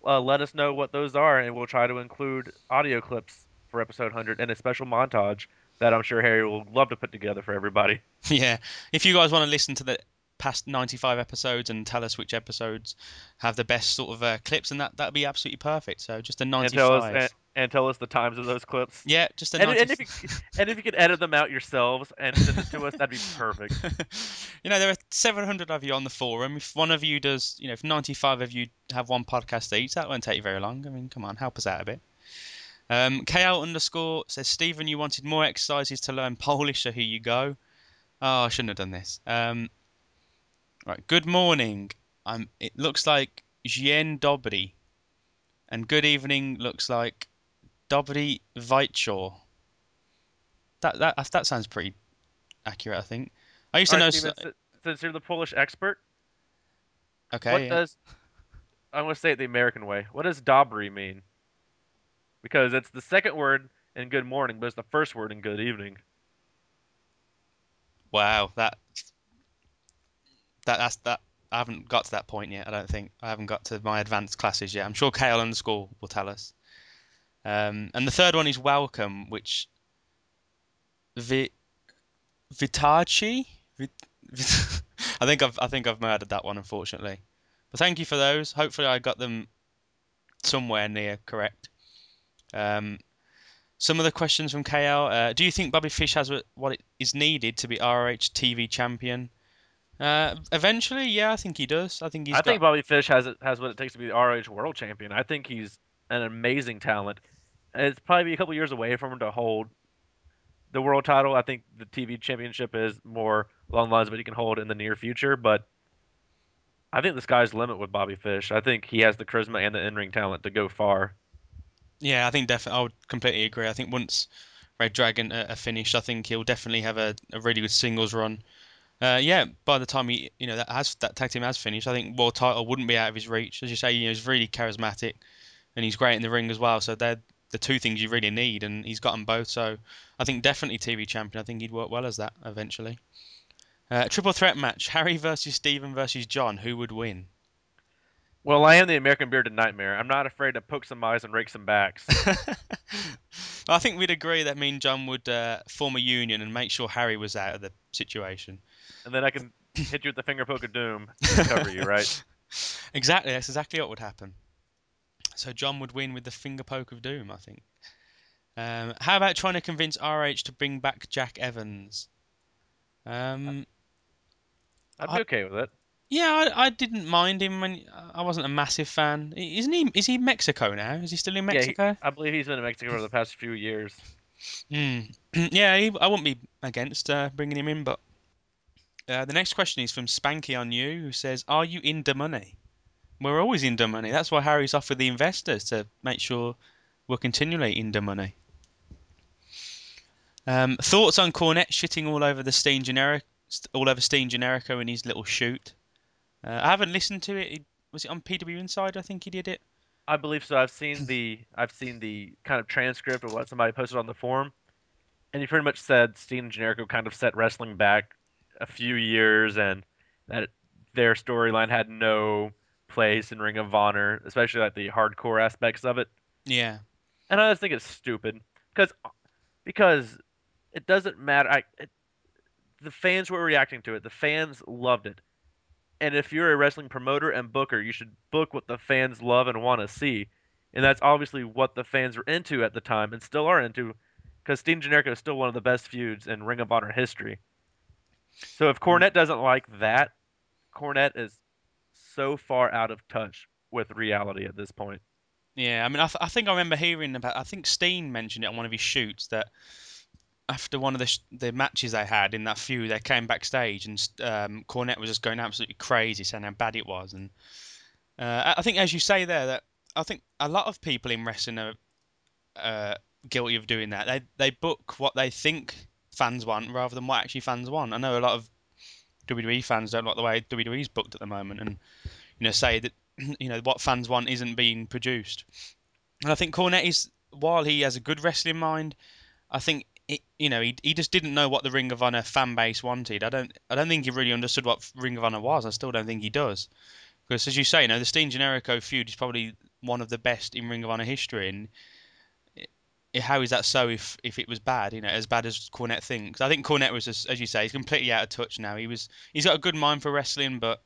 uh, let us know what those are, and we'll try to include audio clips for episode 100 and a special montage that I'm sure Harry will love to put together for everybody. Yeah, if you guys want to listen to the past 95 episodes and tell us which episodes have the best sort of uh, clips, and that that'd be absolutely perfect. So just a And 95. tell us and, and tell us the times of those clips. yeah, just a And, 95. and if you and if you could edit them out yourselves and send it to us, that'd be perfect. you know, there are 700 of you on the forum. If one of you does, you know, if 95 of you have one podcast each, that won't take you very long. I mean, come on, help us out a bit. Um, KL underscore says, Stephen, you wanted more exercises to learn Polish, so here you go. Oh, I shouldn't have done this. Um, right, good morning. Um, it looks like Dzień dobry. And good evening looks like Dobry Wieczór. That, that, that sounds pretty accurate, I think. I used to know. Steven, si- since you're the Polish expert, Okay. what yeah. does I'm going to say it the American way. What does dobry mean? Because it's the second word in good morning, but it's the first word in good evening. Wow, that that that's that. I haven't got to that point yet. I don't think I haven't got to my advanced classes yet. I'm sure KL underscore will tell us. Um, and the third one is welcome, which vi, Vitachi. Vit, I think I've I think I've murdered that one unfortunately. But thank you for those. Hopefully I got them somewhere near correct. Um, some of the questions from KL. Uh, do you think Bobby Fish has what- is needed to be ROH TV champion? Uh, eventually, yeah, I think he does. I think he's I got. think Bobby Fish has has what it takes to be the ROH World Champion. I think he's an amazing talent. It's probably a couple years away from him to hold the world title. I think the TV championship is more along the lines of what he can hold in the near future, but I think the sky's the limit with Bobby Fish. I think he has the charisma and the in-ring talent to go far. Yeah, I think definitely. I would completely agree. I think once Red Dragon are, are finished, I think he'll definitely have a, a really good singles run. Uh, yeah, by the time he, you know, that has that tag team has finished, I think world title wouldn't be out of his reach. As you say, you know, he's really charismatic, and he's great in the ring as well. So they're the two things you really need, and he's got them both. So I think definitely TV champion. I think he'd work well as that eventually. Uh, triple threat match: Harry versus Stephen versus John. Who would win? Well, I am the American Bearded Nightmare. I'm not afraid to poke some eyes and rake some backs. I think we'd agree that me and John would uh, form a union and make sure Harry was out of the situation. and then I can hit you with the finger poke of doom to cover you, right? Exactly, that's exactly what would happen. So John would win with the finger poke of doom, I think. Um, how about trying to convince RH to bring back Jack Evans? Um, I'd I- okay with it. yeah, I, I didn't mind him when I wasn't a massive fan. Isn't he? Is he Mexico now? Is he still in Mexico? Yeah, he-? I believe he's been in Mexico for the past few years. Mm. yeah, he, I wouldn't be against uh, bringing him in, but uh, the next question is from Spanky on you, who says, "Are you in the money?" We're always in the money. That's why Harry's off with the investors to make sure we're continually in the money. Um, thoughts on Cornette shitting all over the Steen generic, all over Steen Generico in his little shoot. Uh, I haven't listened to it. Was it on PW Inside? I think he did it. I believe so. I've seen the I've seen the kind of transcript of what somebody posted on the forum, and he pretty much said Steen Generico kind of set wrestling back a few years, and that their storyline had no place in Ring of Honor, especially like the hardcore aspects of it. Yeah. And I just think it's stupid because because it doesn't matter. I it, the fans were reacting to it. The fans loved it. And if you're a wrestling promoter and booker, you should book what the fans love and want to see. And that's obviously what the fans were into at the time and still are into because Steen Generico is still one of the best feuds in Ring of Honor history. So if Cornette doesn't like that, Cornette is so far out of touch with reality at this point. Yeah, I mean, I, th- I think I remember hearing about. I think Steen mentioned it on one of his shoots that after one of the sh- the matches they had in that feud, they came backstage and um, Cornette was just going absolutely crazy, saying how bad it was. And uh, I- think, as you say there, that I think a lot of people in wrestling are uh, guilty of doing that. They they book what they think fans want rather than what actually fans want. I know a lot of WWE fans don't like the way WWE's booked at the moment, and you know say that you know what fans want isn't being produced. And I think Cornette is, while he has a good wrestling mind, I think it, you know he he just didn't know what the Ring of Honor fan base wanted. I don't I don't think he really understood what Ring of Honor was. I still don't think he does. Because as you say, you know the Steen Generico feud is probably one of the best in Ring of Honor history, and how is that so if if it was bad? You know, as bad as Cornette thinks. I think Cornette was just, as you say, he's completely out of touch now. He was he's got a good mind for wrestling, but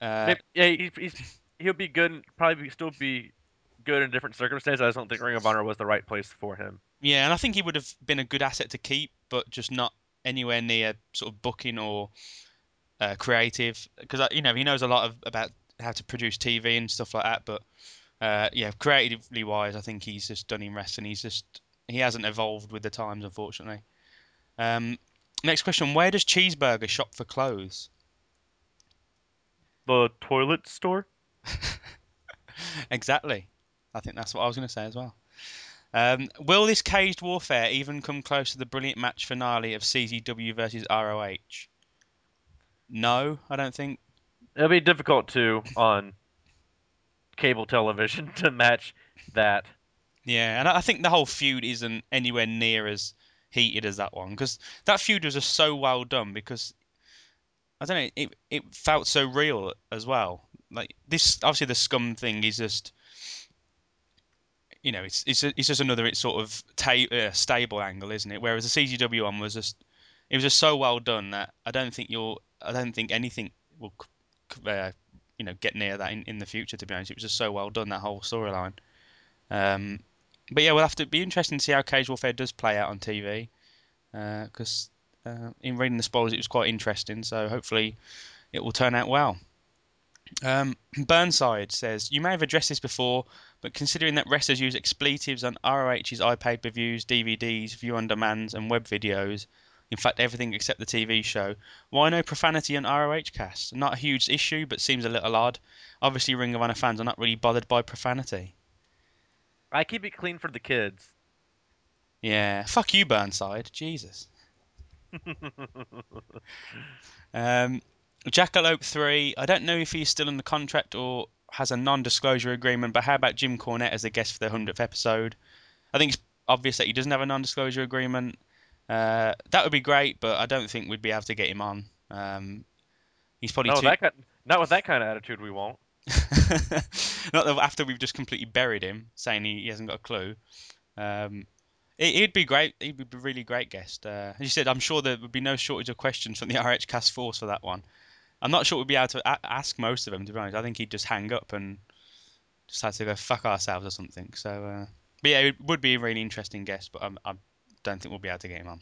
uh, yeah, he, he's he'll be good. Probably still be good in different circumstances. I just don't think Ring of Honor was the right place for him. Yeah, and I think he would have been a good asset to keep, but just not anywhere near sort of booking or uh, creative. Because you know he knows a lot of about how to produce TV and stuff like that. But uh, yeah, creatively wise, I think he's just done in wrestling. He's just he hasn't evolved with the times, unfortunately. Um, next question: Where does Cheeseburger shop for clothes? The toilet store. exactly. I think that's what I was going to say as well. Um, will this caged warfare even come close to the brilliant match finale of CZW versus ROH? No, I don't think. It'll be difficult to on cable television to match that. Yeah, and I think the whole feud isn't anywhere near as heated as that one because that feud was just so well done because I don't know, it it felt so real as well. Like this, obviously the scum thing is just, you know, it's it's it's just another it's sort of ta- uh, stable angle, isn't it? Whereas the CZW one was just, it was just so well done that I don't think you'll, I don't think anything will, uh, you know, get near that in, in the future. To be honest, it was just so well done that whole storyline. Um, but yeah, we'll have to be interesting to see how Cage Warfare does play out on TV, because uh, in reading the spoilers, it was quite interesting. So hopefully, it will turn out well. Um, Burnside says you may have addressed this before, but considering that wrestlers use expletives on ROH's iPad reviews, DVDs, view on demands, and web videos, in fact everything except the TV show, why no profanity on ROH cast? Not a huge issue, but seems a little odd. Obviously, Ring of Honor fans are not really bothered by profanity. I keep it clean for the kids. Yeah, fuck you, Burnside. Jesus. Um, Jackalope 3, I don't know if he's still in the contract or has a non disclosure agreement, but how about Jim Cornette as a guest for the 100th episode? I think it's obvious that he doesn't have a non disclosure agreement. Uh, that would be great, but I don't think we'd be able to get him on. Um, he's probably No, too. that kind, not with that kind of attitude, we won't. Not that after we've just completely buried him, saying he, he hasn't got a clue. Um, it, he'd be great. He'd be a really great guest. Uh, as you said, I'm sure there would be no shortage of questions from the RH Cast Force for that one. I'm not sure we'd be able to a- ask most of them, to be honest. I think he'd just hang up and just have to go fuck ourselves or something. So, uh, but yeah, it would be a really interesting guest, but I'm, I don't think we'll be able to get him on.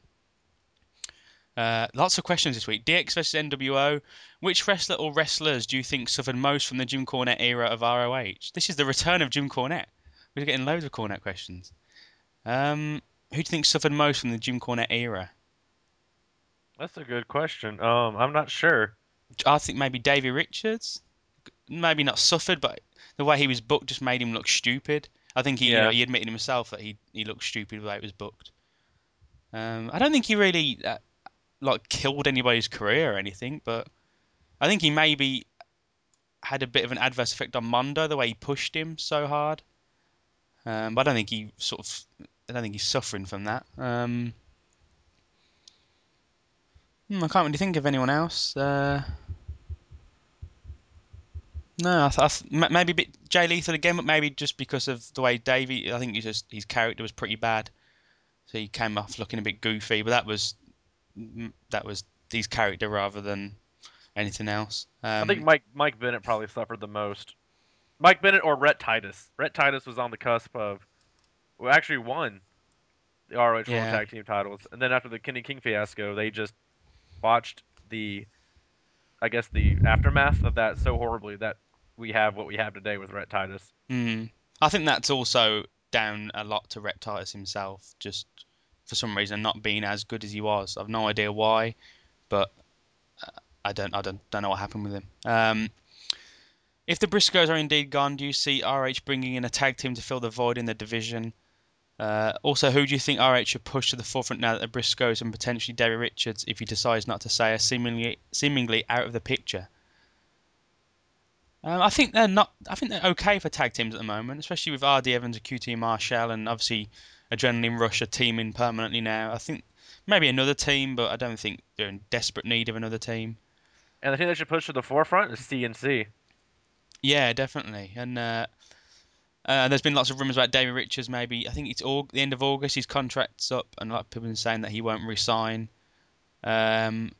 Uh, lots of questions this week. DX versus NWO. Which wrestler or wrestlers do you think suffered most from the Jim Cornette era of ROH? This is the return of Jim Cornette. We're getting loads of Cornette questions. Um, who do you think suffered most from the Jim Cornette era? That's a good question. Um, I'm not sure. I think maybe Davey Richards. Maybe not suffered, but the way he was booked just made him look stupid. I think he, you know, he admitted himself that he he looked stupid the way it was booked. Um, I don't think he really uh, like killed anybody's career or anything, but I think he maybe had a bit of an adverse effect on Mondo the way he pushed him so hard. Um, but I don't think he sort of I don't think he's suffering from that. Um, hmm, I can't really think of anyone else. Uh, no, I th- I th- maybe a bit Jay Lethal again, but maybe just because of the way Davey. I think he just his character was pretty bad, so he came off looking a bit goofy. But that was that was his character rather than anything else. Um, I think Mike Mike Bennett probably suffered the most. Mike Bennett or Rhett Titus. Rhett Titus was on the cusp of, well, actually won the ROH World Yeah. Tag Team titles, and then after the Kenny King fiasco, they just botched the, I guess the aftermath of that so horribly that we have what we have today with Rhett Titus. Mm. I think that's also down a lot to Rhett Titus himself, just for some reason not being as good as he was. I've no idea why, but uh, I don't, I don't, don't know what happened with him. Um, if the Briscoes are indeed gone, do you see RH bringing in a tag team to fill the void in the division? Uh, also, who do you think RH should push to the forefront now that the Briscoes and potentially Davey Richards, if he decides not to say, are seemingly seemingly out of the picture? Um, I think they're not. I think they're okay for tag teams at the moment, especially with RD Evans and QT Marshall, and obviously Adrenaline Rush are teaming permanently now. I think maybe another team, but I don't think they're in desperate need of another team. And the thing they should push to the forefront is CNC. Yeah, definitely. And uh, uh, there's been lots of rumours about David Richards. Maybe I think it's Aug- the end of August. His contract's up, and a lot of people have been saying that he won't resign. Um,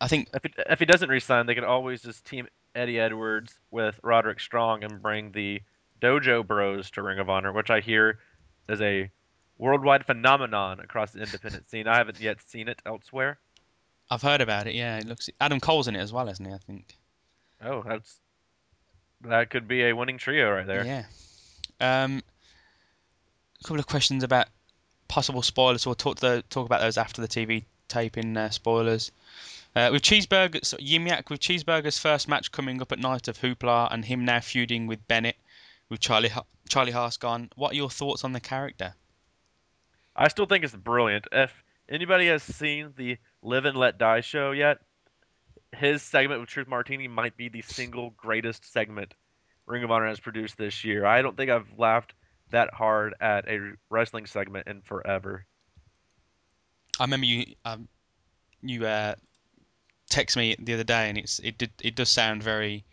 I think If he, if he doesn't resign, they could always just team Eddie Edwards with Roderick Strong and bring the Dojo Bros to Ring of Honor, which I hear is a worldwide phenomenon across the independent scene. I haven't yet seen it elsewhere. I've heard about it. Yeah, it looks. Adam Cole's in it as well, isn't he? I think. Oh, that's that could be a winning trio right there. Yeah. Um, a couple of questions about possible spoilers. So we'll talk to the, talk about those after the TV taping uh, spoilers. Uh, with Cheeseburger, so Yimyak with Cheeseburger's first match coming up at Night of Hoopla and him now feuding with Bennett with Charlie Ha- Charlie Haas gone. What are your thoughts on the character? I still think it's brilliant. If anybody has seen the Live and Let Die show yet, his segment with Truth Martini might be the single greatest segment Ring of Honor has produced this year. I don't think I've laughed that hard at a wrestling segment in forever. I remember you um, you uh, text me the other day, and it's it did it does sound very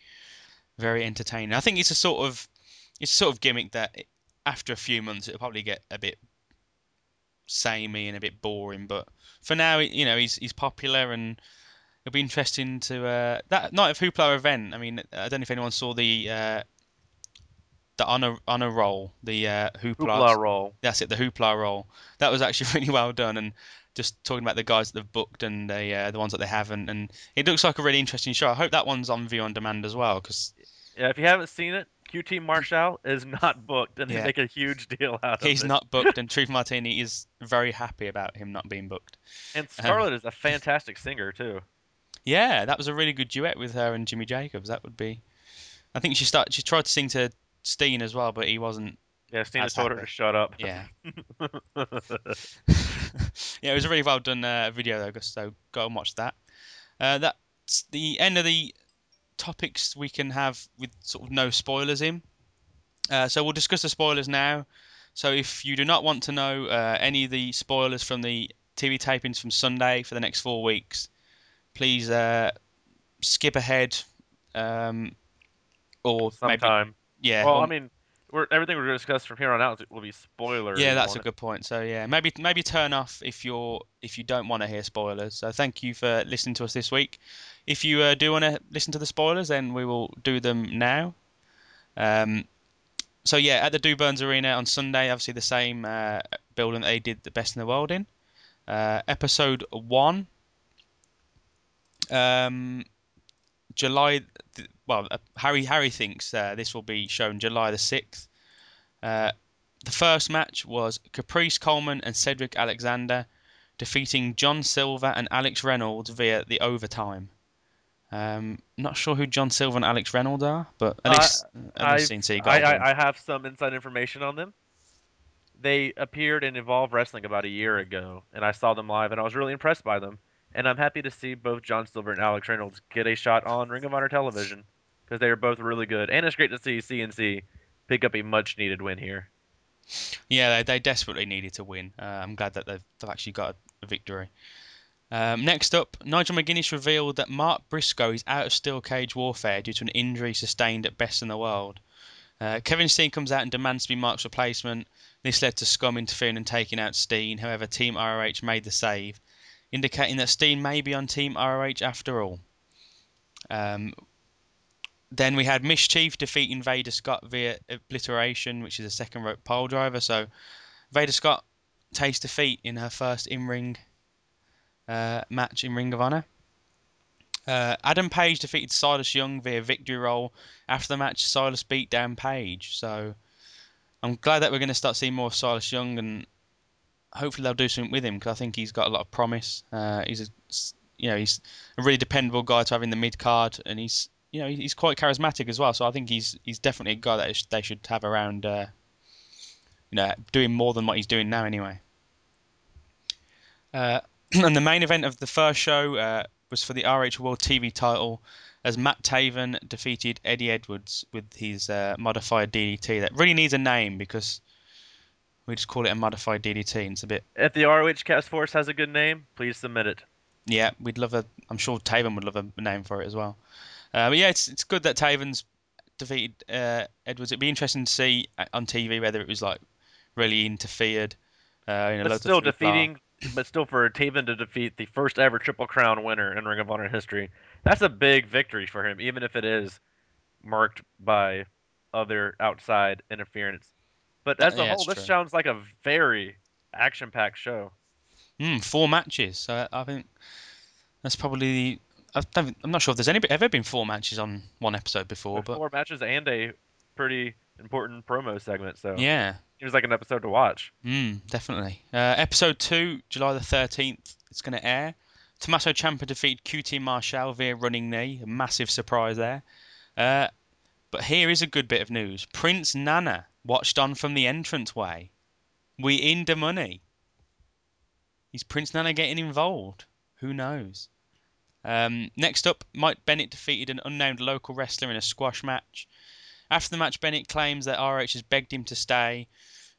very entertaining. I think it's a sort of it's a sort of gimmick that after a few months it'll probably get a bit samey and a bit boring. But for now, you know, he's he's popular and it'll be interesting to uh, that night of Hoopla event. I mean, I don't know if anyone saw the uh, the honor honor roll, the uh, Hoopla roll. that's it, the hoopla roll. That was actually really well done, and just talking about the guys that they've booked and the uh, the ones that they haven't, and it looks like a really interesting show. I hope that one's on view on demand as well, because Yeah, if you haven't seen it, QT Marshall is not booked, and Yeah. they make a huge deal out of it. he's not booked, and Truth Martini is very happy about him not being booked. And Scarlett is a fantastic singer too. Yeah, that was a really good duet with her and Jimmy Jacobs. That would be. I think she start she tried to sing to Steen as well, but he wasn't. Yeah, Steen told her to shut up. Yeah. yeah, it was a really well done uh, video though, so go and watch that. Uh, that's the end of the topics we can have with sort of no spoilers in. Uh, so we'll discuss the spoilers now. So if you do not want to know uh, any of the spoilers from the TV tapings from Sunday for the next four weeks, please uh, skip ahead, um, or maybe Sometime. yeah. well, or- I mean, we're, everything we're going to discuss from here on out will be spoilers. yeah, that's a it. good point. So yeah, maybe maybe turn off if you're if you don't want to hear spoilers. So thank you for listening to us this week. If you uh, do want to listen to the spoilers, then we will do them now. Um, so yeah, at the Du Burns Arena on Sunday, obviously the same uh, building that they did the best in the world in. Uh, episode one. Um, July. Well, uh, Harry Harry thinks uh, this will be shown July the sixth. Uh, the first match was Caprice Coleman and Cedric Alexander defeating John Silver and Alex Reynolds via the overtime. Um, not sure who John Silver and Alex Reynolds are, but at Uh, least at least I've- CNC I, got one. I, I have some inside information on them. They appeared in Evolve Wrestling about a year ago, and I saw them live, and I was really impressed by them. And I'm happy to see both John Silver and Alex Reynolds get a shot on Ring of Honor television because they are both really good, and it's great to see CNC pick up a much-needed win here. Yeah, they, they desperately needed to win. Uh, I'm glad that they've, they've actually got a, a victory. Um, next up, Nigel McGuinness revealed that Mark Briscoe is out of steel cage warfare due to an injury sustained at Best in the World. Uh, Kevin Steen comes out and demands to be Mark's replacement. This led to Scum interfering and taking out Steen. However, Team ROH made the save, indicating that Steen may be on Team ROH after all. Um, then we had MsChif defeating Veda Scott via obliteration, which is a second rope pole driver. So Veda Scott takes defeat in her first in ring uh, match in Ring of Honor. Uh, Adam Page defeated Silas Young via victory roll. After the match, Silas beat down Page. So I'm glad that we're going to start seeing more of Silas Young, and hopefully they'll do something with him because I think he's got a lot of promise. Uh, he's a, you know, he's a really dependable guy to have in the mid card, and he's you know he's quite charismatic as well. So I think he's he's definitely a guy that they should have around. Uh, you know, doing more than what he's doing now anyway. Uh, and the main event of the first show uh, was for the RH World TV title, as Matt Taven defeated Eddie Edwards with his uh, modified DDT. That really needs a name because we just call it a modified DDT. It's a bit If the ROH Cast Force has a good name, please submit it. yeah, we'd love a. I'm sure Taven would love a name for it as well. Uh, but yeah, it's it's good that Taven's defeated uh, Edwards. It'd be interesting to see uh, on TV whether it was like really interfered. Uh, you know, But still defeating, but still for Taven to defeat the first ever Triple Crown winner in Ring of Honor history, that's a big victory for him, even if it is marked by other outside interference. But as a yeah, whole, this true. sounds like a very action-packed show. Mm, four matches. So I- I think that's probably. The, I don't, I'm not sure if there's any ever been four matches on one episode before, but four matches and a pretty important promo segment, so yeah, it was like an episode to watch. mm, definitely. Uh, episode two, July the 13th, it's going to air. Tommaso Ciampa defeated QT Marshall via running knee. A massive surprise there. Uh, but here is a good bit of news. Prince Nana watched on from the entranceway. We in the money. Is Prince Nana getting involved? Who knows? Um, next up, Mike Bennett defeated an unnamed local wrestler in a squash match. After the match, Bennett claims that RH has begged him to stay,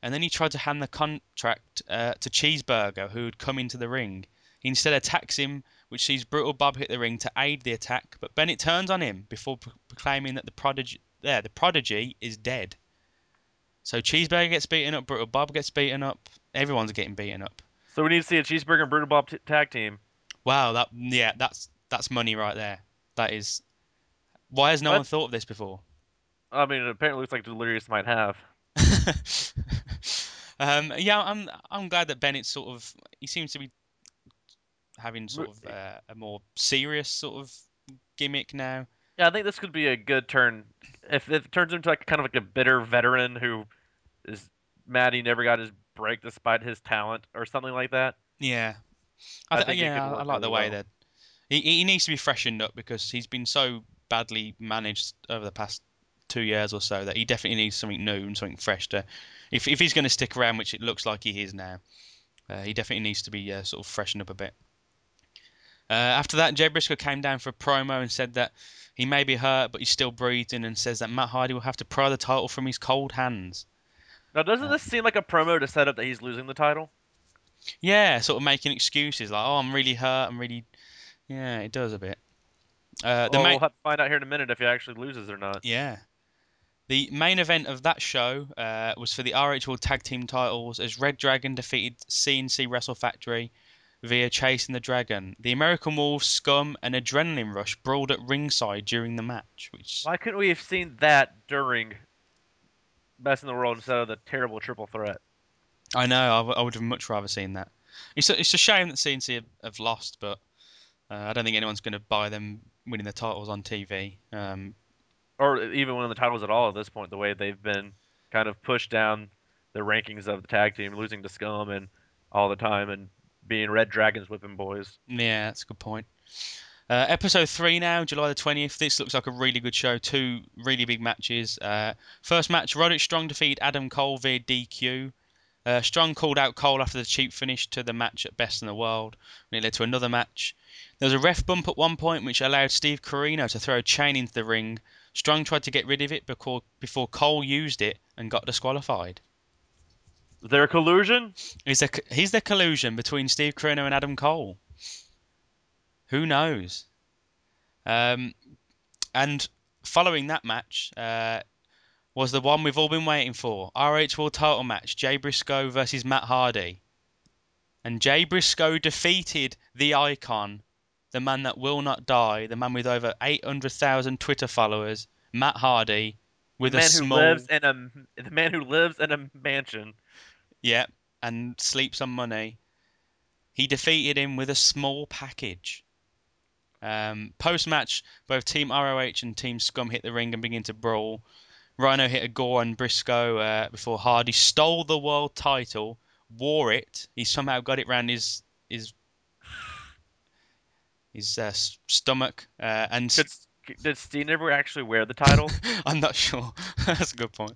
and then he tried to hand the contract uh, to Cheeseburger, who had come into the ring. He instead attacks him, which sees Brutal Bob hit the ring to aid the attack, but Bennett turns on him before proclaiming that the prodigy, there, the prodigy is dead. So Cheeseburger gets beaten up, Brutal Bob gets beaten up, everyone's getting beaten up. So we need to see a Cheeseburger and Brutal Bob t- tag team. Wow, that yeah, that's that's money right there. That is. Why has no What? one thought of this before? I mean, it apparently looks like Delirious might have. um, yeah, I'm I'm glad that Bennett sort of he seems to be having sort of uh, a more serious sort of gimmick now. Yeah, I think this could be a good turn. If, if it turns into like kind of like a bitter veteran who is mad he never got his break despite his talent or something like that. Yeah, I I th- think yeah, I, I like the way well. that he he needs to be freshened up because he's been so badly managed over the past two years or so that he definitely needs something new and something fresh to. If if he's going to stick around, which it looks like he is now, uh, he definitely needs to be uh, sort of freshened up a bit. Uh, after that, Jay Briscoe came down for a promo and said that he may be hurt, but he's still breathing, and says that Matt Hardy will have to pry the title from his cold hands. Now, doesn't this seem like a promo to set up that he's losing the title? Yeah, sort of making excuses like, "Oh, I'm really hurt. I'm really, Yeah, it does a bit. Uh, the well, main, we'll have to find out here in a minute if he actually loses or not. yeah. The main event of that show uh, was for the RH World Tag Team titles as Red Dragon defeated CNC Wrestle Factory via Chasing the Dragon. The American Wolves, Scum, and Adrenaline Rush brawled at ringside during the match, which Why couldn't we have seen that during Best in the World instead of the terrible triple threat? I know I, w- I would have much rather seen that. It's a, it's a shame that CNC have, have lost, but uh, I don't think anyone's going to buy them winning the titles on TV. Um, Or even winning the titles at all at this point, the way they've been kind of pushed down the rankings of the tag team, losing to Scum and all the time, and being Red Dragons whipping boys. Yeah, that's a good point. Uh, episode three now, July the twentieth. This looks like a really good show. Two really big matches. Uh, first match, Roderick Strong defeat Adam Cole via DQ. Uh, Strong called out Cole after the cheap finish to the match at Best in the World, and it led to another match. There was a ref bump at one point, which allowed Steve Corino to throw a chain into the ring. Strong tried to get rid of it before before Cole used it and got disqualified. Was there a collusion? Is there he's the collusion between Steve Corino and Adam Cole? Who knows? Um, and following that match uh, was the one we've all been waiting for: RH World Title match, Jay Briscoe versus Matt Hardy. And Jay Briscoe defeated the icon, the man that will not die, the man with over 800,000 Twitter followers, Matt Hardy, with the a man small who lives in a the man who lives in a mansion. Yeah, and sleeps on money. He defeated him with a small package. Um, Post match, both Team ROH and Team Scum hit the ring and began to brawl. Rhino hit a gore on Briscoe uh, before Hardy stole the world title, wore it. He somehow got it round his his his uh, stomach, uh, and Did, did Steen ever actually wear the title? I'm not sure. That's a good point.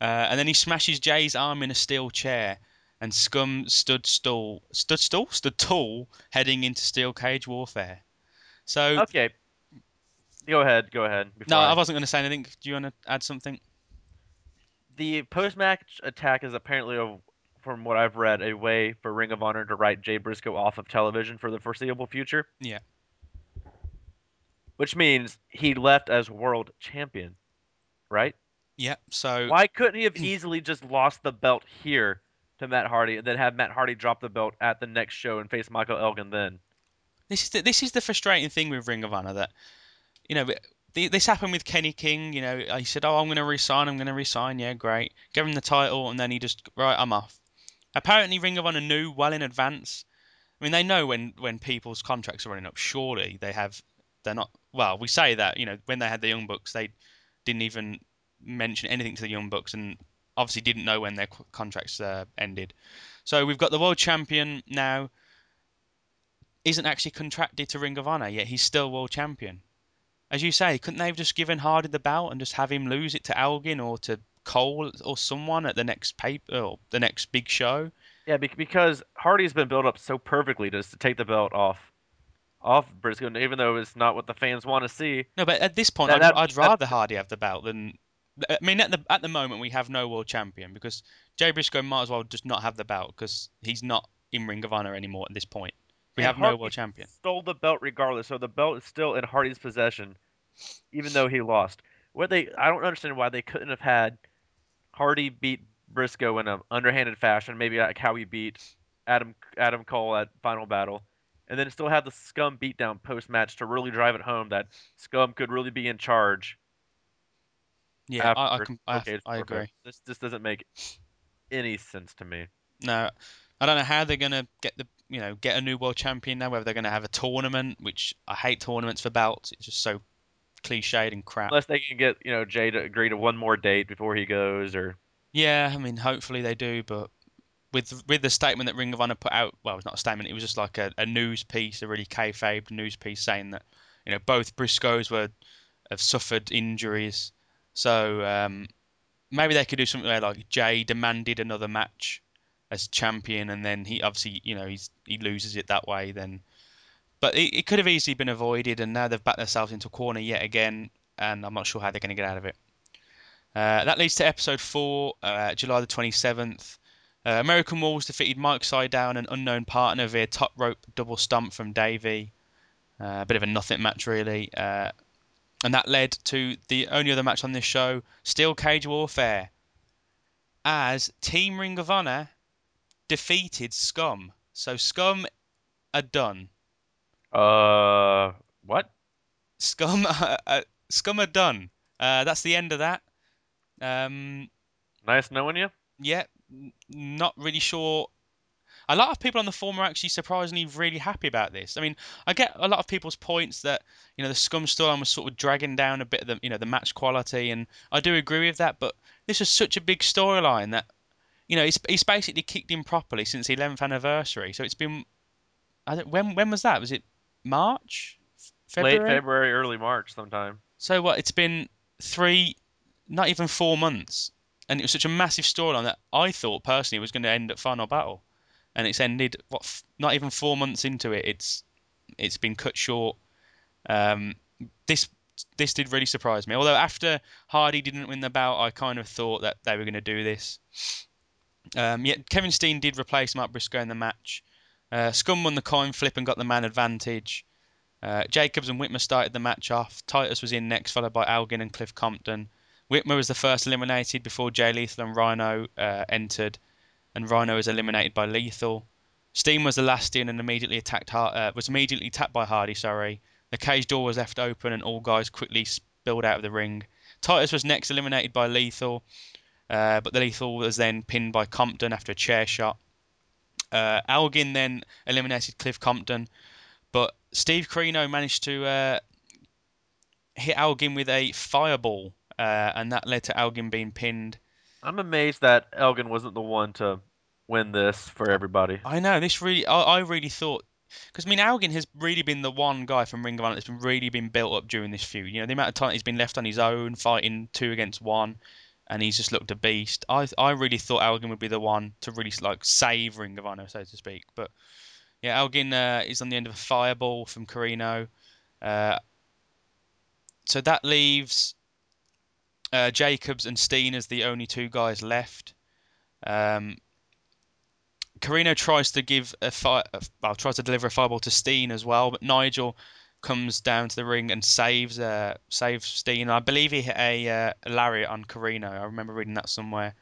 Uh, and then he smashes Jay's arm in a steel chair, and Scum stood stall, stood stall, stood tall, heading into steel cage warfare. So okay. Go ahead. Go ahead. no, before I wasn't going to say anything. Do you want to add something? The post-match attack is apparently, a, from what I've read, a way for Ring of Honor to write Jay Briscoe off of television for the foreseeable future. Yeah. Which means he left as world champion, right? Yep. So Why couldn't he have easily just lost the belt here to Matt Hardy and then have Matt Hardy drop the belt at the next show and face Michael Elgin then? this is the, this is the frustrating thing with Ring of Honor that you know this happened with Kenny King. You know, he said, "Oh, I'm going to resign. I'm going to resign." Yeah, great. Give him the title, and then he just right, I'm off. Apparently, Ring of Honor knew well in advance. I mean, they know when when people's contracts are running up. Surely they have. They're not. Well, we say that. You know, when they had the Young Bucks, they didn't even mention anything to the Young Bucks, and obviously didn't know when their contracts uh, ended. So we've got the world champion now. Isn't actually contracted to Ring of Honor yet. He's still world champion. As you say, couldn't they have just given Hardy the belt and just have him lose it to Elgin or to Cole or someone at the next paper or the next big show? Yeah, because Hardy's been built up so perfectly just to take the belt off, off Briscoe, even though it's not what the fans want to see. No, but at this point, That- I'd, that- I'd that- rather Hardy have the belt than. I mean, at the at the moment, we have no world champion because Jay Briscoe might as well just not have the belt because he's not in Ring of Honor anymore at this point. We And have no world champion. Stole the belt regardless, so the belt is still in Hardy's possession, even though he lost. What they, I don't understand why they couldn't have had Hardy beat Briscoe in an underhanded fashion, maybe like how he beat Adam Adam Cole at Final Battle, and then still have the Scum beatdown post match to really drive it home that Scum could really be in charge. Yeah, I I, I, I agree. This this doesn't make any sense to me. No, I don't know how they're gonna get the you know get a new world champion now. Whether they're gonna have a tournament, which I hate tournaments for belts. It's just so cliched and crap. Unless they can get you know Jay to agree to one more date before he goes, or Yeah, I mean, hopefully they do, but with with the statement that Ring of Honor put out, well, it's not a statement. It was just like a, a news piece, a really kayfabe news piece saying that you know both Briscoes were have suffered injuries, so um, maybe they could do something where like Jay demanded another match as champion, and then he obviously you know he's he loses it that way. Then, but it, it could have easily been avoided, and now they've backed themselves into a corner yet again, and I'm not sure how they're going to get out of it. Uh, that leads to episode four, uh, July the 27th. Uh, American Wolves defeated Mike Sydal and an unknown partner via top rope double stomp from Davey. Uh, a bit of a nothing match, really. Uh, and that led to the only other match on this show, Steel Cage Warfare, as Team Ring of Honor defeated Scum. So Scum are done. Uh, what? Scum, uh, Scum are done. Uh, that's the end of that. Um, Nice knowing you. yeah, not really sure. A lot of people on the forum are actually surprisingly really happy about this. I mean, I get a lot of people's points that you know the scum storyline was sort of dragging down a bit of the you know the match quality, and I do agree with that. But this is such a big storyline that you know it's it's basically kicked in properly since the 11th anniversary. So it's been I don't, when when was that? Was it March? February? Late February, early March, sometime. So what? It's been three, not even four months, and it was such a massive storyline that I thought personally it was going to end at Final Battle, and it's ended what? Not even four months into it, it's it's been cut short. Um, this this did really surprise me. Although after Hardy didn't win the bout, I kind of thought that they were going to do this. Um, yet Kevin Steen did replace Mark Briscoe in the match. Uh, Scum won the coin flip and got the man advantage. Uh, Jacobs and Whitmer started the match off. Titus was in next, followed by Elgin and Cliff Compton. Whitmer was the first eliminated before Jay Lethal and Rhino uh, entered, and Rhino was eliminated by Lethal. Steen was the last in and immediately attacked. Uh, was immediately attacked by Hardy. Sorry, the cage door was left open and all guys quickly spilled out of the ring. Titus was next eliminated by Lethal, uh, but the Lethal was then pinned by Compton after a chair shot. Uh, Elgin then eliminated Cliff Compton, but Steve Corino managed to uh, hit Elgin with a fireball, uh, and that led to Elgin being pinned. I'm amazed that Elgin wasn't the one to win this for everybody. I know this really. I, I really thought because I mean Elgin has really been the one guy from Ring of Honor that's been really been built up during this feud. You know the amount of time he's been left on his own fighting two against one, and he's just looked a beast. I I really thought Elgin would be the one to really like save Ring of Honor, so to speak. But yeah, Elgin uh, is on the end of a fireball from Corino. Uh, so that leaves uh, Jacobs and Steen as the only two guys left. Um, Corino tries to give a fi- a- well, tries to deliver a fireball to Steen as well, but Nigel comes down to the ring and saves uh, saves Steen. I believe he hit a, uh, lariat on Corino. I remember reading that somewhere.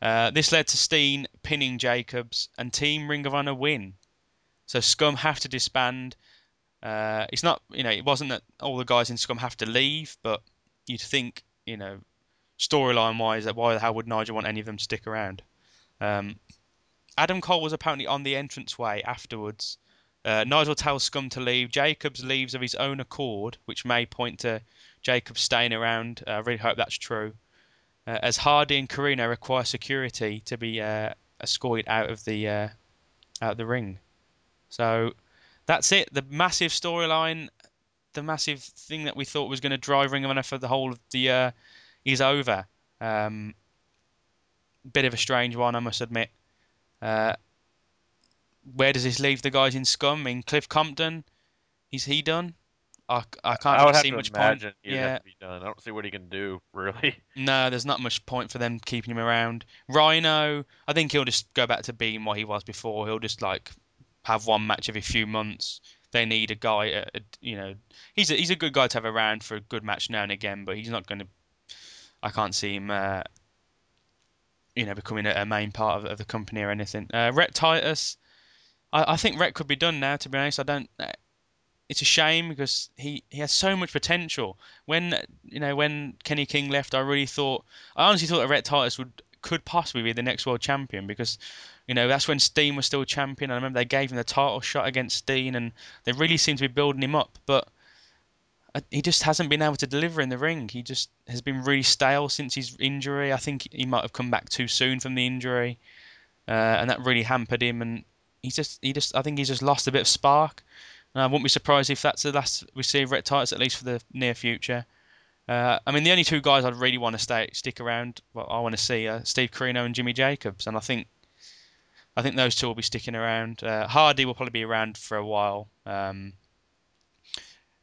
Uh, this led to Steen pinning Jacobs and Team Ring of Honor win. So Scum have to disband. Uh, it's not, you know, it wasn't that all the guys in Scum have to leave, but you'd think, you know, storyline wise, that why the hell would Nigel want any of them to stick around? Um, Adam Cole was apparently on the entranceway afterwards. Uh, Nigel tells Scum to leave. Jacobs leaves of his own accord, which may point to Jacobs staying around. Uh, I really hope that's true. Uh, as Hardy and Corino require security to be uh, escorted out of the uh, out of the ring. So that's it. The massive storyline, the massive thing that we thought was going to drive Ring of Honor for the whole of the year is over. Um, bit of a strange one, I must admit. Uh, where does this leave the guys in Scum? I mean, Cliff Compton, is he done? I, I can't I really see much point. Yeah, have to be done. I don't see what he can do really. no, there's not much point for them keeping him around. Rhino, I think he'll just go back to being what he was before. He'll just like have one match every few months. They need a guy, uh, uh, you know, he's a, he's a good guy to have around for a good match now and again, but he's not going to. I can't see him, uh, you know, becoming a, main part of, of the company or anything. Uh, Rhett Titus, I, I think Rhett could be done now. To be honest, I don't. Uh, it's a shame because he, he has so much potential. When you know when Kenny King left, I really thought I honestly thought that Rhett Titus would could possibly be the next world champion because you know that's when Steen was still champion. I remember they gave him the title shot against Steen, and they really seem to be building him up. But he just hasn't been able to deliver in the ring. He just has been really stale since his injury. I think he might have come back too soon from the injury, uh, and that really hampered him. And he's just he just I think he's just lost a bit of spark. And I wouldn't be surprised if that's the last we see of Rhett Titus at least for the near future. Uh, I mean, the only two guys I'd really want to stay stick around, well, I want to see Steve Corino and Jimmy Jacobs, and I think I think those two will be sticking around. Uh, Hardy will probably be around for a while. Um,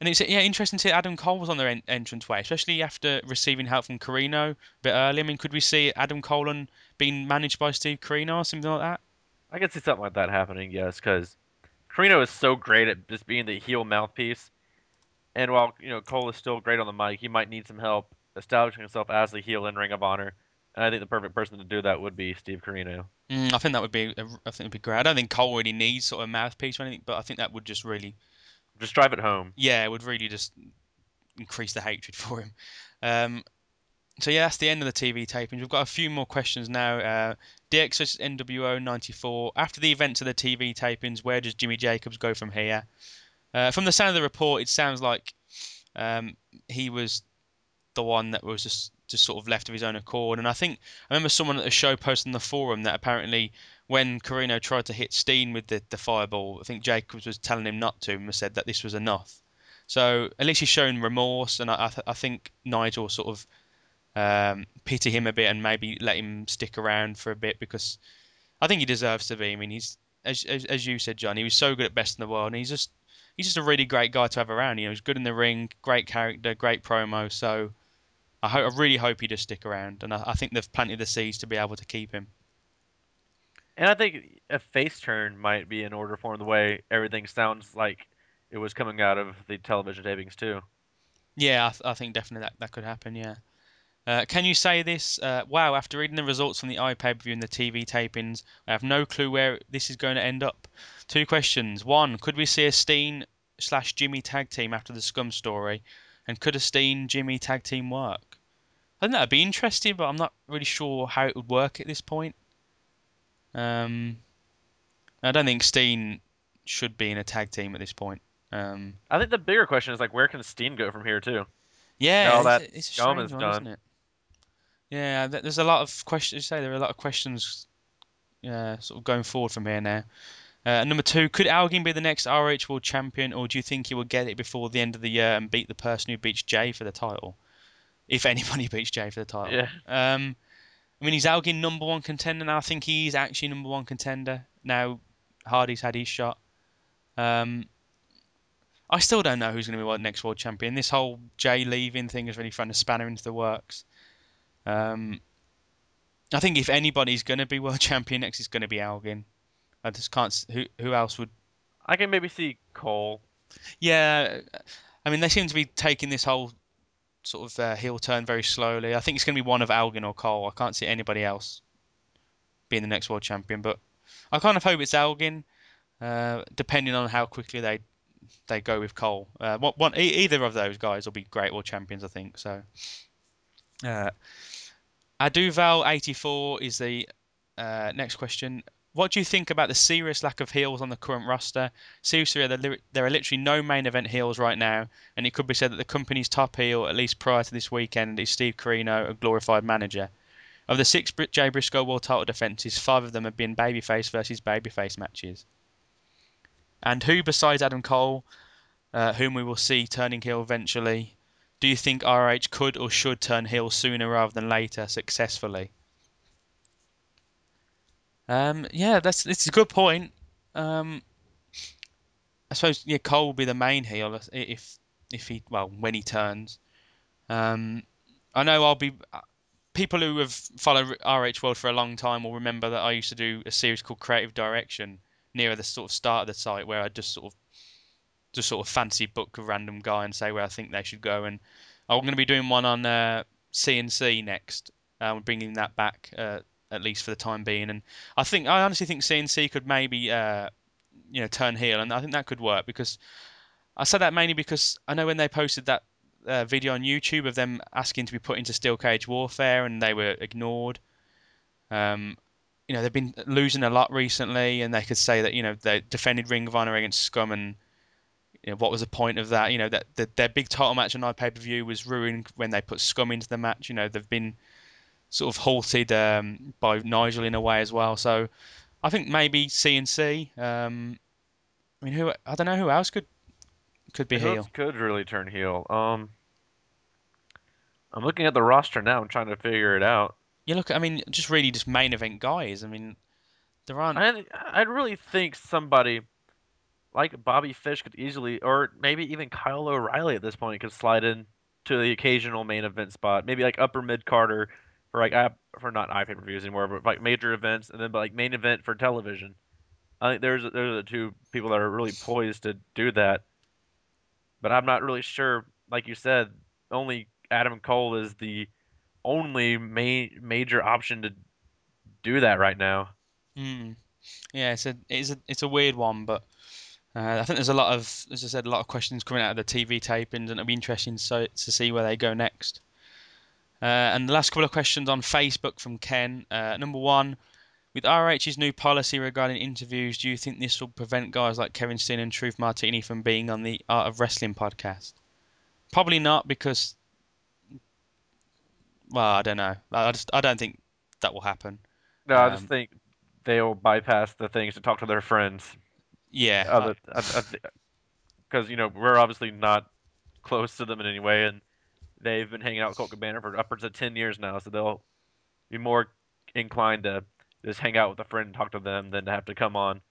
and it's yeah interesting to see Adam Cole was on their en- entrance way, especially after receiving help from Corino a bit early. I mean, could we see Adam Cole and being managed by Steve Corino or something like that? I can see something like that happening, yes, because Corino is so great at just being the heel mouthpiece, and while you know Cole is still great on the mic, he might need some help establishing himself as the heel in Ring of Honor. And I think the perfect person to do that would be Steve Corino. Mm, I think that would be I think it'd be great. I don't think Cole really needs sort of a mouthpiece or anything, but I think that would just really Just drive it home. yeah, it would really just increase the hatred for him. Um, so yeah, that's the end of the TV tapings. We've got a few more questions now. Uh, DX versus NWO '94. After the events of the TV tapings, where does Jimmy Jacobs go from here? Uh, from the sound of the report, it sounds like um, he was the one that was just just sort of left of his own accord. And I think I remember someone at the show posted on the forum that apparently when Corino tried to hit Steen with the, the fireball, I think Jacobs was telling him not to and said that this was enough. So at least he's shown remorse, and I, I, th- I think Nigel sort of um, pity him a bit and maybe let him stick around for a bit because I think he deserves to be. I mean, he's as, as, as you said, John, he was so good at best in the world, and he's just he's just a really great guy to have around. You know, he's good in the ring, great character, great promo. So I I really hope he does stick around, and I, I think they've planted the seeds to be able to keep him. And I think a face turn might be in order for him the way everything sounds like it was coming out of the television tapings too. Yeah, I, th- I think definitely that, that could happen. Yeah. Uh, can you say this? Uh, wow, after reading the results from the iPay per view and the TV tapings, I have no clue where this is going to end up. Two questions. One, could we see a Steen slash Jimmy tag team after the Scum story? And could a Steen Jimmy tag team work? I think that'd be interesting, but I'm not really sure how it would work at this point. Um, I don't think Steen should be in a tag team at this point. Um, I think the bigger question is like where can Steen go from here too? yeah, all it's, that it's is one, done. isn't it? Yeah, there's a lot of questions. You say there are a lot of questions, uh, sort of going forward from here now. Uh, number two, could Elgin be the next ROH World Champion, or do you think he will get it before the end of the year and beat the person who beats Jay for the title? If anybody beats Jay for the title. Yeah. Um, I mean, he's Elgin number one contender now. I think he's actually number one contender now. Hardy's had his shot. Um, I still don't know who's going to be next world champion. This whole Jay leaving thing is really throwing a spanner into the works. Um, I think if anybody's going to be world champion next, it's going to be Elgin. I just can't. Who who else would? I can maybe see Cole. Yeah, I mean they seem to be taking this whole sort of uh, heel turn very slowly. I think it's going to be one of Elgin or Cole. I can't see anybody else being the next world champion, but I kind of hope it's Elgin, uh, depending on how quickly they they go with Cole. Uh, one, either of those guys will be great world champions, I think. So, uh, Aduval eighty four is the uh, next question. What do you think about the serious lack of heels on the current roster? Seriously, there, are literally no main event heels right now, and it could be said that the company's top heel, at least prior to this weekend, is Steve Corino, a glorified manager. Of the six Jay Briscoe world title defenses, five of them have been babyface versus babyface matches. And who besides Adam Cole, uh, whom we will see turning heel eventually, do you think ROH could or should turn heel sooner rather than later successfully? Um, yeah, that's it's a good point. Um, I suppose yeah, Cole will be the main heel if- if he well when he turns. Um, I know I'll be people who have followed ROH World for a long time will remember that I used to do a series called Creative Direction near the sort of start of the site where I just sort of just sort of fancy book a random guy and say where I think they should go. And I'm going to be doing one on uh, CNC next. Uh, we're bringing that back uh, at least for the time being. And I think I honestly think CNC could maybe uh, you know turn heel, and I think that could work because I said that mainly because I know when they posted that uh, video on YouTube of them asking to be put into steel cage warfare and they were ignored. Um, you know they've been losing a lot recently, and they could say that you know they defended Ring of Honor against Scum and you know, what was the point of that? You know, that, their big title match on pay per view was ruined when they put Scum into the match. You know, they've been sort of halted um, by Nigel in a way as well. So I think maybe CNC. Um, I mean, who I don't know who else could could be Who heel. else could really turn heel? Um, I'm looking at the roster now. I'm trying to figure it out. You look, I mean, just really just main event guys. I mean, there aren't. I I really think somebody like Bobby Fish could easily, or maybe even Kyle O'Reilly at this point could slide in to the occasional main event spot. Maybe like upper mid carder for like app for not iPay per views anymore, but like major events, and then like main event for television. I think there's there's the two people that are really poised to do that. But I'm not really sure. Like you said, only Adam Cole is the only ma- major option to do that right now. Mm. Yeah, it's a it's a it's a weird one, but uh, I think there's a lot of, as I said, a lot of questions coming out of the TV tapings, and it'll be interesting so to see where they go next. Uh, and the last couple of questions on Facebook from Ken. Uh, number one, with ROH's new policy regarding interviews, do you think this will prevent guys like Kevin Steen and Truth Martini from being on the Art of Wrestling podcast? Probably not, because, well, I don't know. I just I don't think that will happen. No, I just Um, think they'll bypass the things to talk to their friends. Yeah, because you know we're obviously not close to them in any way, and they've been hanging out with Colt Cabana for upwards of ten years now, so they'll be more inclined to just hang out with a friend and talk to them than to have to come on.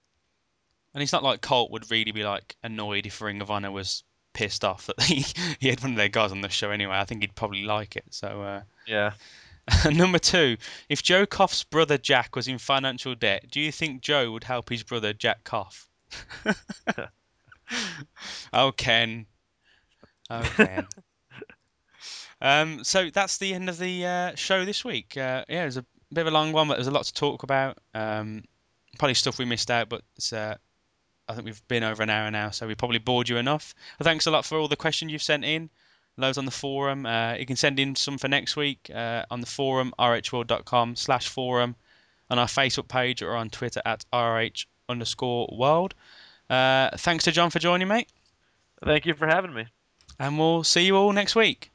And it's not like Colt would really be like annoyed if Ring of Honor was pissed off that he, he had one of their guys on the show anyway. I think he'd probably like it. So uh, Yeah. number two, if Joe Koff's brother Jack was in financial debt, do you think Joe would help his brother Jack Koff? oh Ken, oh Ken. Um, so that's the end of the uh, show this week. Uh, yeah, it was a bit of a long one, but there's a lot to talk about. Um, probably stuff we missed out, but it's, uh, I think we've been over an hour now, so we probably bored you enough. Thanks a lot for all the questions you've sent in. Loads on the forum. Uh, you can send in some for next week uh, on the forum, rohworld.com slash forum, on our Facebook page or on Twitter at roh underscore world. Uh, thanks to John for joining, mate, Thank you for having me. and we'll see you all next week.